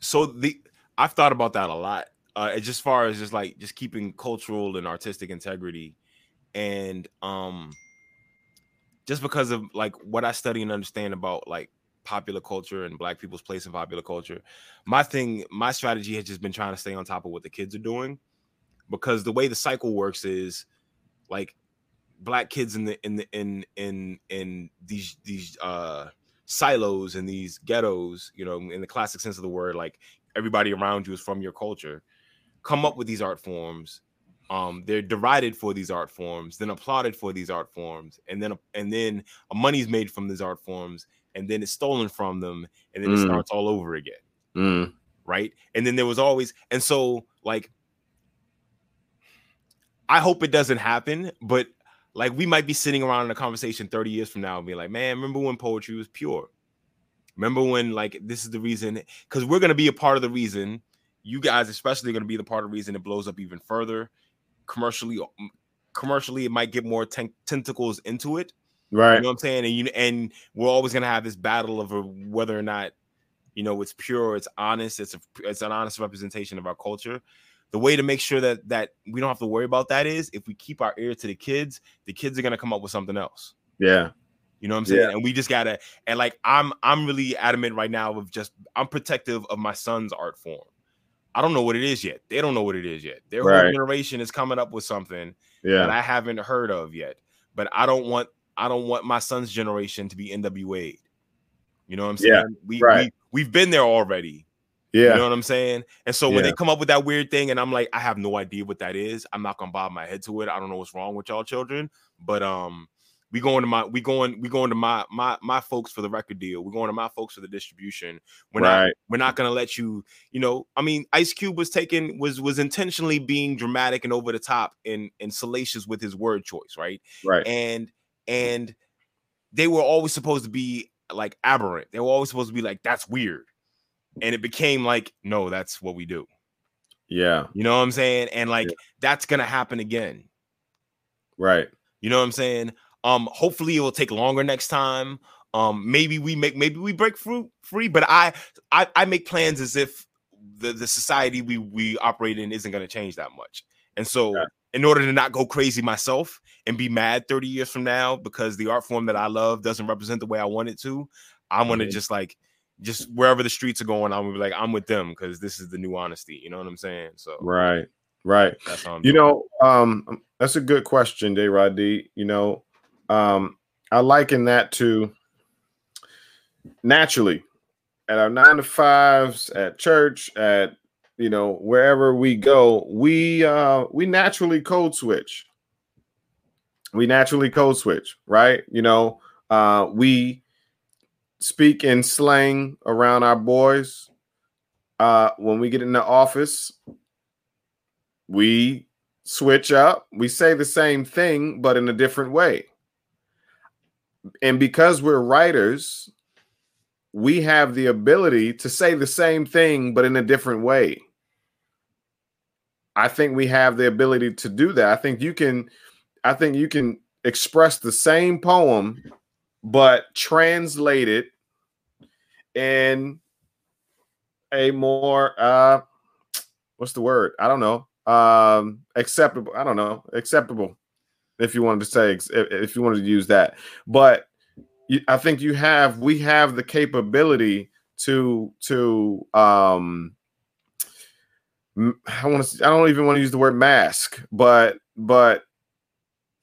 So the I've thought about that a lot. Uh, just as far as just like just keeping cultural and artistic integrity, and um, just because of like what I study and understand about like popular culture and Black people's place in popular culture, my thing, my strategy has just been trying to stay on top of what the kids are doing, because the way the cycle works is like black kids in the in the in in in these these uh silos and these ghettos you know in the classic sense of the word like everybody around you is from your culture come up with these art forms um they're derided for these art forms then applauded for these art forms and then and then money's made from these art forms and then it's stolen from them and then it Mm. starts all over again Mm. right? And then there was always, and so like, I hope it doesn't happen, but like we might be sitting around in a conversation 30 years from now and be like, man, remember when poetry was pure? Remember when like this is the reason? Because we're gonna be a part of the reason. You guys, especially, are gonna be the part of the reason it blows up even further. Commercially, mm, commercially, it might get more ten- tentacles into it. Right. You know what I'm saying? And you and we're always gonna have this battle of whether or not you know it's pure, it's honest, it's a it's an honest representation of our culture. The way to make sure that that we don't have to worry about that is if we keep our ear to the kids, the kids are gonna come up with something else. Yeah. You know what I'm saying? Yeah. And we just gotta and like I'm I'm really adamant right now of just I'm protective of my son's art form. I don't know what it is yet. They don't know what it is yet. Their whole generation is coming up with something that I haven't heard of yet. But I don't want I don't want my son's generation to be NWA. You know what I'm saying? Yeah, we, right. we we've been there already. Yeah. You know what I'm saying? And so when Yeah. they come up with that weird thing, and I'm like, I have no idea what that is. I'm not gonna bob my head to it. I don't know what's wrong with y'all children, but um, we going to my we going we going to my my my folks for the record deal. We're going to my folks for the distribution. We're not we're not gonna let you. You know, I mean, Ice Cube was taking was was intentionally being dramatic and over the top and and salacious with his word choice, right? Right. and and they were always supposed to be like aberrant. They were always supposed to be like that's weird, and it became like no, that's what we do. Yeah. You know what I'm saying? And like that's gonna happen again. Right. You know what I'm saying? Um, hopefully it will take longer next time. Um, maybe we make maybe we break through free, but I I, I make plans as if the, the society we we operate in isn't gonna change that much. And so Yeah. in order to not go crazy myself and be mad 30 years from now because the art form that I love doesn't represent the way I want it to, I want to Mhm. just like just wherever the streets are going, I'm gonna be like, I'm with them because this is the new honesty. You know what I'm saying? So Right. Right. that's You doing. know, um, that's a good question, J. Rod D. You know, um, I liken that to naturally at our nine to fives, at church, at you know, wherever we go, we uh we naturally code switch. We naturally code switch, right? You know, uh we speak in slang around our boys. Uh when we get in the office, we switch up. We say the same thing, but in a different way. And because we're writers, we have the ability to say the same thing, but in a different way. I think we have the ability to do that. I think you can, I think you can express the same poem, but translate it in a more uh what's the word? I don't know. Um acceptable. I don't know. Acceptable. If you wanted to say if if you wanted to use that. But I think you have we have the capability to to um I want to I don't even want to use the word mask, but but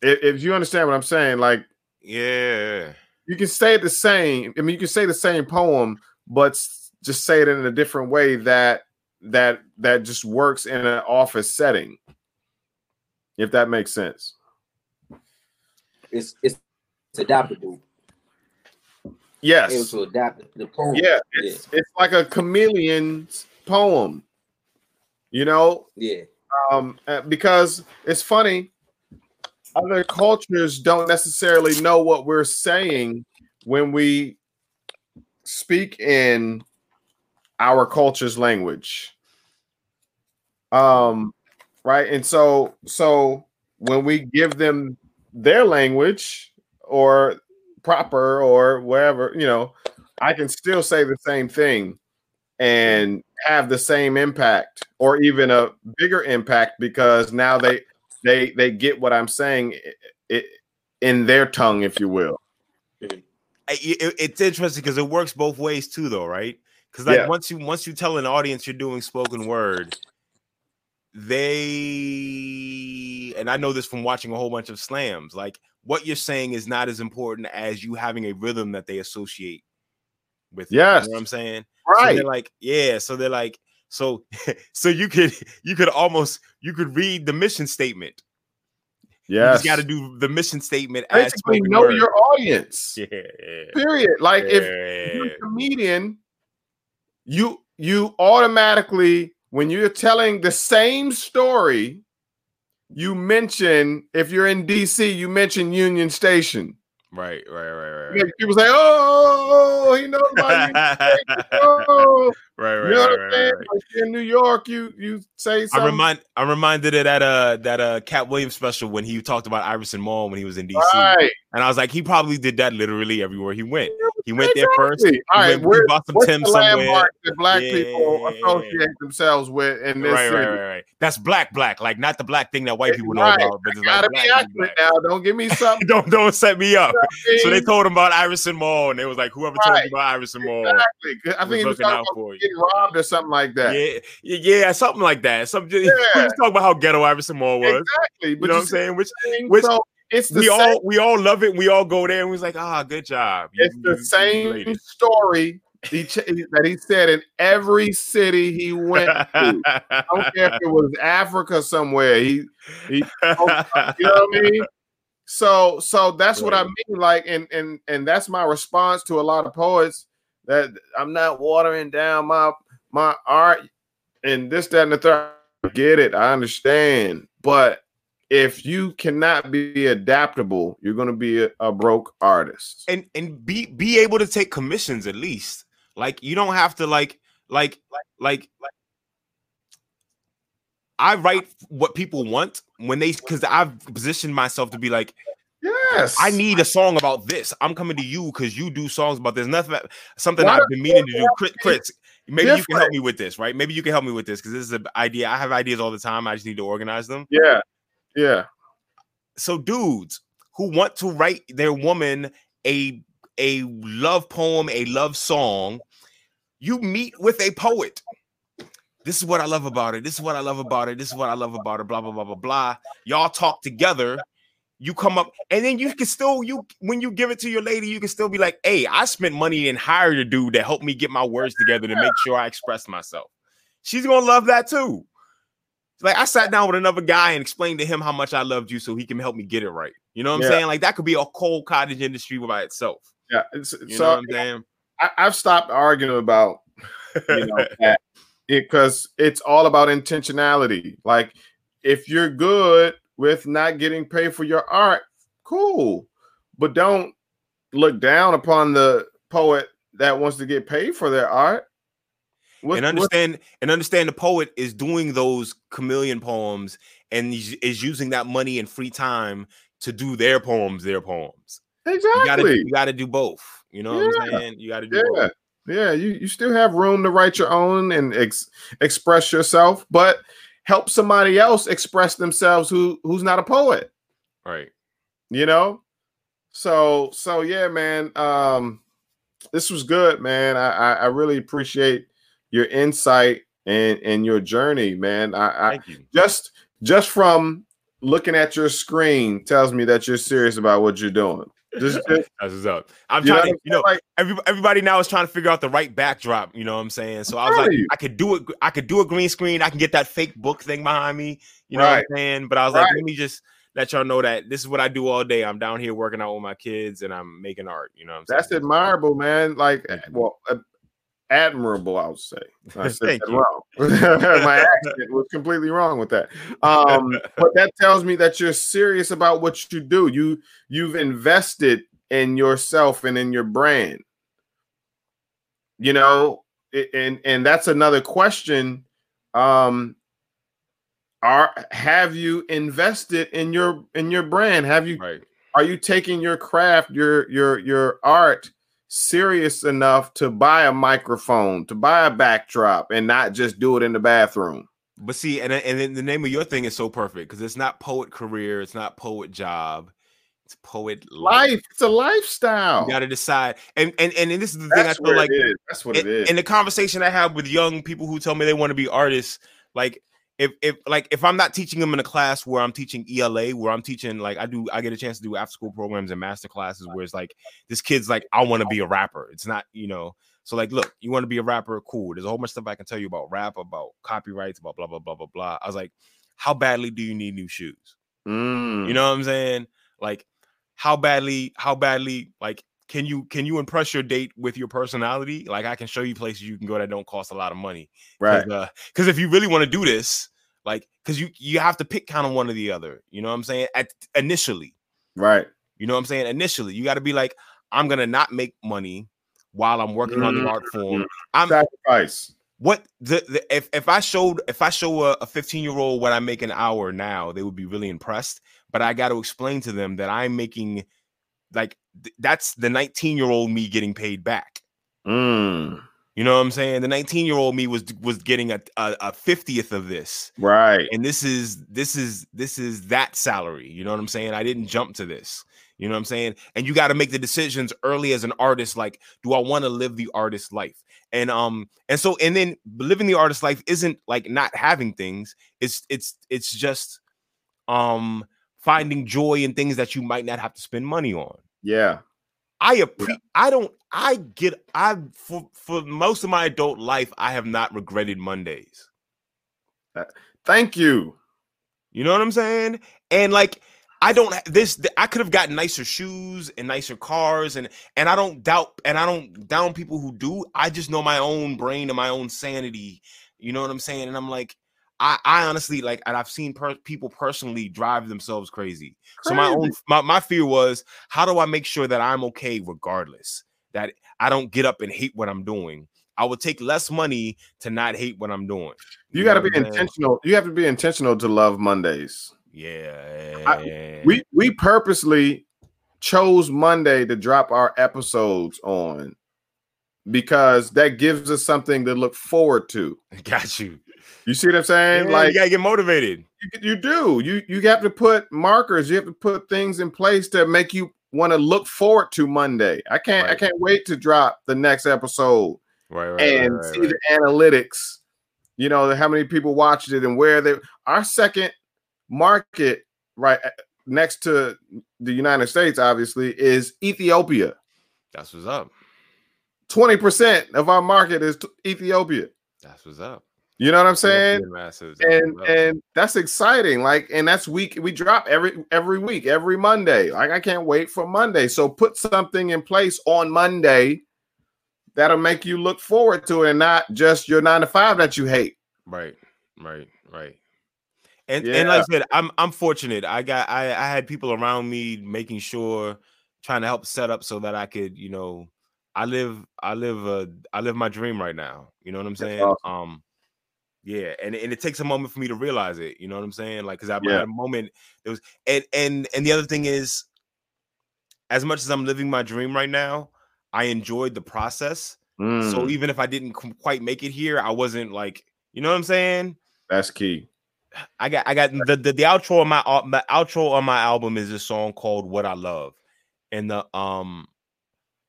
if, if you understand what I'm saying like yeah. you can say it the same. I mean, you can say the same poem, but just say it in a different way that that that just works in an office setting. If that makes sense. It's it's, it's adaptable. Yes. Able to adapt the poem. Yeah, it's, it's like a chameleon's poem. You know, yeah. um, uh, because it's funny. Other cultures don't necessarily know what we're saying when we speak in our culture's language. Um, right, and so so when we give them their language or proper or wherever, you know, I can still say the same thing and have the same impact or even a bigger impact because now they they they get what I'm saying in their tongue, if you will. It's interesting because it works both ways too, though, right? Because like Yeah. once you once you tell an audience you're doing spoken word, they and I know this from watching a whole bunch of slams. Like what you're saying is not as important as you having a rhythm that they associate with. it, Yes. you know what I'm saying. So Right. they're like, yeah. So they're like, so so you could you could almost you could read the mission statement. You yes. just got to do the mission statement as Basically, know word. your audience. yeah, yeah, Period. Like if you're a comedian, you you automatically when you're telling the same story, you mention if you're in DC, you mention Union Station. Right, right, right, right, right. People say, "Oh, oh, oh, oh he knows about Union Station." Oh, right, you right, know right, what I'm right, saying? right. Like in New York, you you say something. I remind I'm reminded it at uh that uh Katt Williams special when he talked about Iverson Mall when he was in DC. right. And I was like, he probably did that literally everywhere he went. He went there first. Exactly. He All right, went, where, bought some Tim somewhere. that black people associate themselves with in this Right, right, right, right. That's black, black, like not the black thing that white people know about, but it's Gotta like be accurate now. Don't give me something. Don't don't set me up. So they told him about Iverson Mall, and they was like, whoever told you about Iverson Mall Exactly. I think he was looking talking out for you. Getting robbed or something like that. Yeah, yeah, something like that. Some just, Yeah. we was talking about how ghetto Iverson Mall was. Exactly. You But know what I'm saying? Which which- so it's the we same. all we all love it. We all go there and we're like, ah, good job. You- it's the you- you same story he ch- that he said in every city he went to. I don't care if it was Africa somewhere. He, he you know what I mean? So, so that's what I mean. Like, and and and that's my response to a lot of poets that I'm not watering down my my art and this, that, and the third. I Get it? I understand, but if you cannot be adaptable, you're going to be a, a broke artist. and and be be able to take commissions at least. Like you don't have to like like like like. I write what people want when they because I've positioned myself to be like Yes, I need a song about this. I'm coming to you because you do songs about this. Nothing something Why I've been meaning to do. Chris, Chris, maybe you can help me with this, right? Maybe you can help me with this because this is an idea. I have ideas all the time. I just need to organize them. Yeah, yeah, so dudes who want to write their woman a a love poem, a love song, you meet with a poet. This is what I love about it. This is what I love about it. This is what I love about it. Blah blah blah blah blah. Y'all talk together. You come up, and then you can still you when you give it to your lady, you can still be like, "Hey, I spent money and hired a dude to help me get my words together to make sure I express myself." She's gonna love that too. Like I sat down with another guy and explained to him how much I loved you so he can help me get it right. You know what I'm Yeah. saying? Like that could be a cold cottage industry by itself. yeah. It's, You know what I'm saying? I, I've stopped arguing about you know that because it's all about intentionality. Like if you're good with not getting paid for your art, cool, but don't look down upon the poet that wants to get paid for their art. What- and what- understand and understand the poet is doing those chameleon poems and is using that money and free time to do their poems, their poems. You gotta exactly. you gotta do both. You know what I'm Yeah. saying? You gotta do Yeah. both. Yeah, you, you still have room to write your own and ex- express yourself, but help somebody else express themselves who who's not a poet. Right. you know so so yeah man um this was good man i i, I really appreciate your insight and and your journey man i, I Thank you. just just from looking at your screen tells me that you're serious about what you're doing Just, just That's what's up. I'm you know, trying what to, you know, like, every, everybody now is trying to figure out the right backdrop. You know what I'm saying? So I was like, you. I could do it. I could do a green screen. I can get that fake book thing behind me. You know what I'm saying? But I was like, let me just let y'all know that this is what I do all day. I'm down here working out with my kids and I'm making art. You know what I'm saying? that's saying? admirable, man. Like, well, uh, admirable, I would say. I said that wrong. My accent was completely wrong with that. Um, but that tells me that you're serious about what you do. You you've invested in yourself and in your brand. You know, and and that's another question. Um, are have you invested in your in your brand? Have you Right. are you taking your craft your your your art serious enough to buy a microphone to buy a backdrop and not just do it in the bathroom. But see, and and the name of your thing is so perfect because it's not poet career, it's not poet job, it's poet life. life it's a lifestyle. You got to decide, and and and this is the thing I feel like that's what it is. in the conversation I have with young people who tell me they want to be artists, like if if like if I'm not teaching them in a class where I'm teaching ELA, where I'm teaching like I do, I get a chance to do after school programs and master classes where it's like this kid's like I want to be a rapper. It's not you know. So like, look, you want to be a rapper? Cool. There's a whole bunch of stuff I can tell you about rap, about copyrights, about blah blah blah blah blah. I was like, how badly do you need new shoes? Mm. You know what I'm saying? Like, how badly, how badly, like, can you can you impress your date with your personality? Like, I can show you places you can go that don't cost a lot of money. right uh, Because if you really want to do this, like, because you you have to pick kind of one or the other. You know what I'm saying? At initially, right you know what I'm saying? Initially, you got to be like, I'm gonna not make money while I'm working on the mm-hmm. art form. I'm sacrifice what the, the if if I showed if I show a 15 year old what I make an hour now, they would be really impressed. But I got to explain to them that I'm making like th- that's the 19 year old me getting paid back. Mm. You know what I'm saying? The 19 year old me was was getting a, a a 50th of this, right and this is this is this is that salary. You know what I'm saying? I didn't jump to this. You know what I'm saying? And you got to make the decisions early as an artist. Like, do I want to live the artist life? And um, and so and then living the artist life isn't like not having things. It's it's it's just um finding joy in things that you might not have to spend money on. yeah I appre- I don't I get I for for most of my adult life I have not regretted Mondays. Uh, thank you You know what I'm saying? And like I don't this I could have gotten nicer shoes and nicer cars and and I don't doubt and I don't down people who do. I just know my own brain and my own sanity. You know what I'm saying? And I'm like I, I honestly like and I've seen per- people personally drive themselves crazy. So my own my, my fear was how do I make sure that I'm okay regardless? That I don't get up and hate what I'm doing. I would take less money to not hate what I'm doing. you got to be what I'm saying? intentional you have to be intentional to love mondays Yeah. we we purposely chose Monday to drop our episodes on because that gives us something to look forward to. got you. You see what I'm saying? Yeah, like you gotta get motivated. you, you do. You you have to put markers. You have to put things in place to make you want to look forward to Monday. I can't I can't wait to drop the next episode Right, right, and right, right, see right. the analytics. You know how many people watched it and where they. Our second market, right next to the United States, obviously, is Ethiopia. That's what's up. Twenty percent of our market is Ethiopia. That's what's up. You know what I'm saying? And and that's exciting like and that's week we drop every every week every monday like i can't wait for monday so put something in place on monday that'll make you look forward to it and not just your nine to five that you hate right, right, right. And and like I said, I'm I'm fortunate. I got I I had people around me making sure, trying to help set up so that I could, you know, I live I live uh I live my dream right now. You know what I'm saying? awesome. Um yeah, and, and it takes a moment for me to realize it. You know what I'm saying? Like, cause I Yeah. had a moment. It was, and and and the other thing is, as much as I'm living my dream right now, I enjoyed the process. So Mm, even if I didn't quite make it here, I wasn't like, you know what I'm saying? that's key I got I got the the, the outro on my the outro on my album is a song called "What I Love," and the um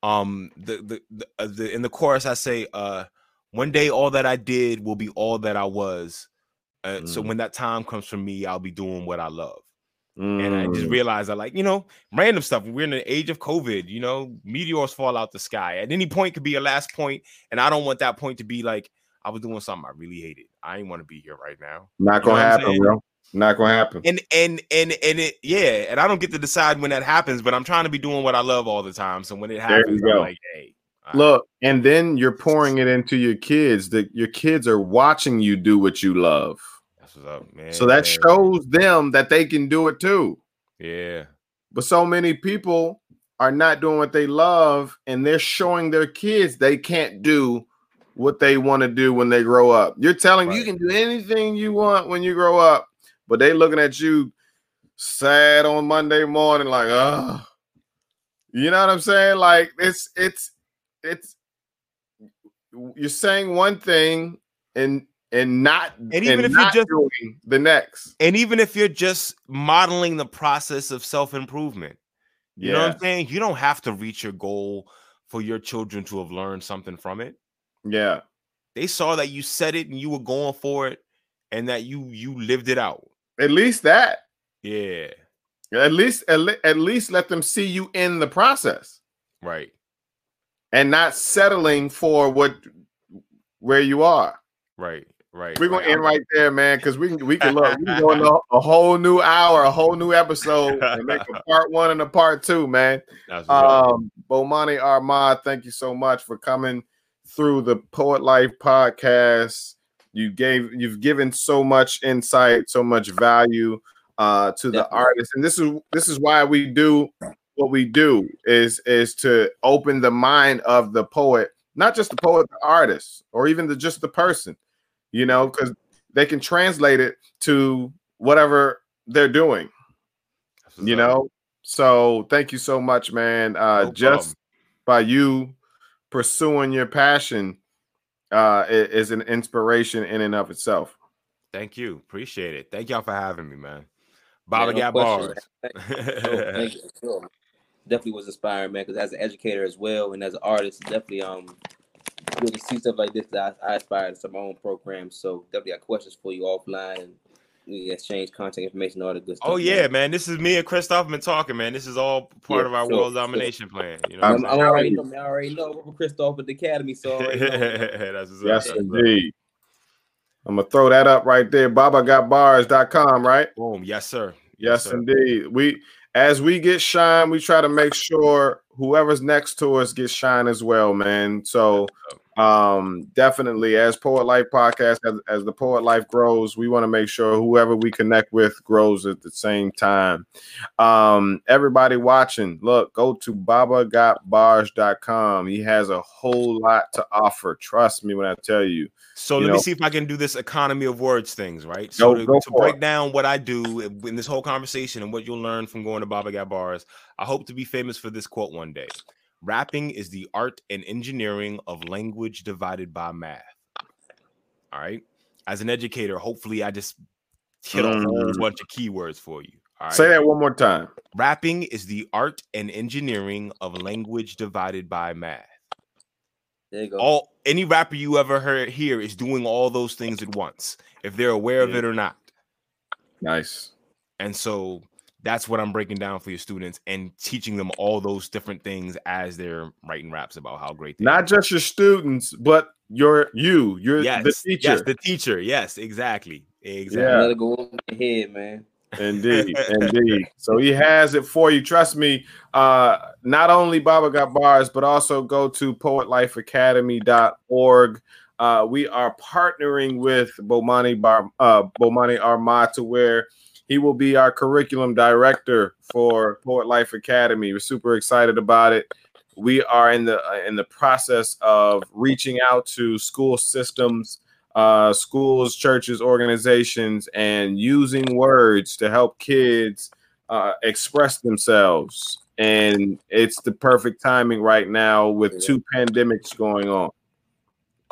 um the the the, uh, the in the chorus I say uh one day all that I did will be all that I was. Uh, So Mm. when that time comes for me, I'll be doing what I love. And I just Mm. realized I like, you know, random stuff. We're in the age of COVID, you know, meteors fall out the sky. At any point could be a last point, And I don't want that point to be like I was doing something I really hated. I ain't want to be here right now. not gonna what I'm happen, bro. Not gonna happen. And and and and it yeah, and I don't get to decide when that happens, but I'm trying to be doing what I love all the time. So when it happens, I'm like, hey. Look, and then you're pouring it into your kids. That your kids are watching you do what you love. that's what's up, man. So that shows them that they can do it too. Yeah. But so many people are not doing what they love, and they're showing their kids they can't do what they want to do when they grow up. You're telling them you can do anything you want when you grow up, but they looking at you sad on Monday morning, like, oh, you know what I'm saying? Like it's it's it's you're saying one thing and and not And even if you're just- doing the next. And even if you're just modeling the process of self-improvement, you know what I'm saying? You don't have to reach your goal for your children to have learned something from it. yeah. They saw that you said it and you were going for it and that you you lived it out. At least that. Yeah. At least at, le- at least let them see you in the process Right. And not settling for what where you are. Right. Right. We're gonna right. end right there, man, because we can we can look we can go into a whole new hour, a whole new episode, and make a part one and a part two, man. That's what's up. Um, Bomani Armah, thank you so much for coming through the Poet Life podcast. You gave you've given so much insight, so much value uh to the artist. And this is this is why we do what we do is is to open the mind of the poet, not just the poet, the artist, or even the just the person, you know, because they can translate it to whatever they're doing That's you up. know so thank you so much man uh No just by you pursuing your passion uh i- is an inspiration in and of itself Thank you. Appreciate it. Thank y'all for having me, man. Yeah, Baba no got question, bars. man. Sure, thank you. Sure. Definitely was inspiring, man. Because as an educator as well, and as an artist, definitely um, good to see stuff like this. That I, I aspire to some of my own programs. So definitely got questions for you offline, and we exchange contact information, all the good stuff. Oh yeah, man. This is me and Christoph been talking, man. This is all part Yeah, of our sure, world sure. domination plan. You know I'm, I'm I'm saying? already know. I already know. We're Christoph at the academy, so that's yes, up. indeed. I'm gonna throw that up right there babagotbars.com right Boom. Yes, sir. yes sir. indeed we as we get shine we try to make sure whoever's next to us gets shine as well man. So um definitely as poet life podcast as, as the poet life grows we want to make sure whoever we connect with grows at the same time um everybody watching look go to babagotbars.com he has a whole lot to offer trust me when i tell you So you let know- me see if I can do this economy of words things, right? Go- So to, go to break it. down what I do in this whole conversation and what you'll learn from going to Baba Got Bars, I hope to be famous for this quote one day. Rapping is the art and engineering of language divided by math. All right. As an educator, hopefully I just hit a whole Mm. bunch of keywords for you. All right. say that one more time Rapping is the art and engineering of language divided by math. There you go. All any rapper you ever heard here is doing all those things at once, if they're aware of it or not. nice And so that's what I'm breaking down for your students and teaching them all those different things as they're writing raps about how great they not are. just your students but your you you're yes, the teacher yes, the teacher. Yes, exactly. Exactly. Yeah. Let it go over your head, man. Indeed, indeed. So he has it for you. Trust me. Uh, not only Baba got bars, but also go to poetlifeacademy.org. Uh, we are partnering with Bomani Bar, uh, Bomani Armah to where he will be our curriculum director for Poet Life Academy. We're super excited about it. We are in the uh, in the process of reaching out to school systems uh, schools, churches, organizations, and using words to help kids uh, express themselves. And it's the perfect timing right now with two pandemics going on.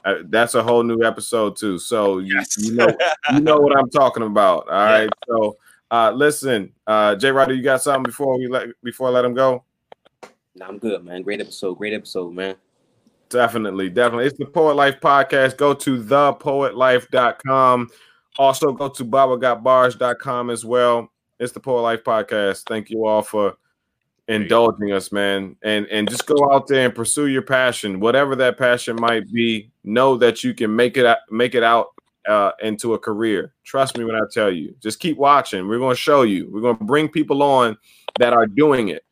Uh, that's a whole new episode too. So you, you know you know what I'm talking about. All right. So uh, listen, uh, Jay Ryder, you got something before we let before I let him go? Nah, I'm good, man. Great episode. Great episode, man. Definitely, definitely. It's the Poet Life Podcast. Go to thepoetlife.com. Also go to babagotbars.com as well. It's the Poet Life Podcast. Thank you all for indulging us, man. And and just go out there and pursue your passion, whatever that passion might be. Know that you can make it make it out uh, into a career. Trust me when I tell you. Just keep watching. We're going to show you. We're going to bring people on that are doing it.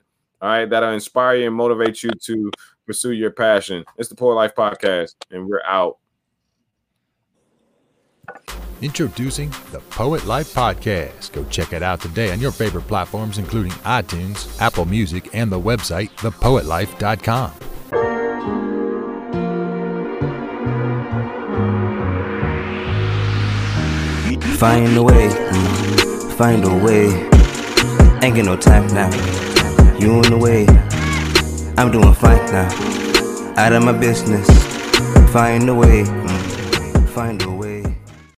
All right, that'll inspire you and motivate you to pursue your passion. It's the Poet Life Podcast, and we're out. Introducing the Poet Life Podcast. Go check it out today on your favorite platforms, including iTunes, Apple Music, and the website, thepoetlife.com. Find a way, mm, find a way. Ain't get no time now. You in the way. I'm doing fine now. Out of my business. Find a way, mm, find a way.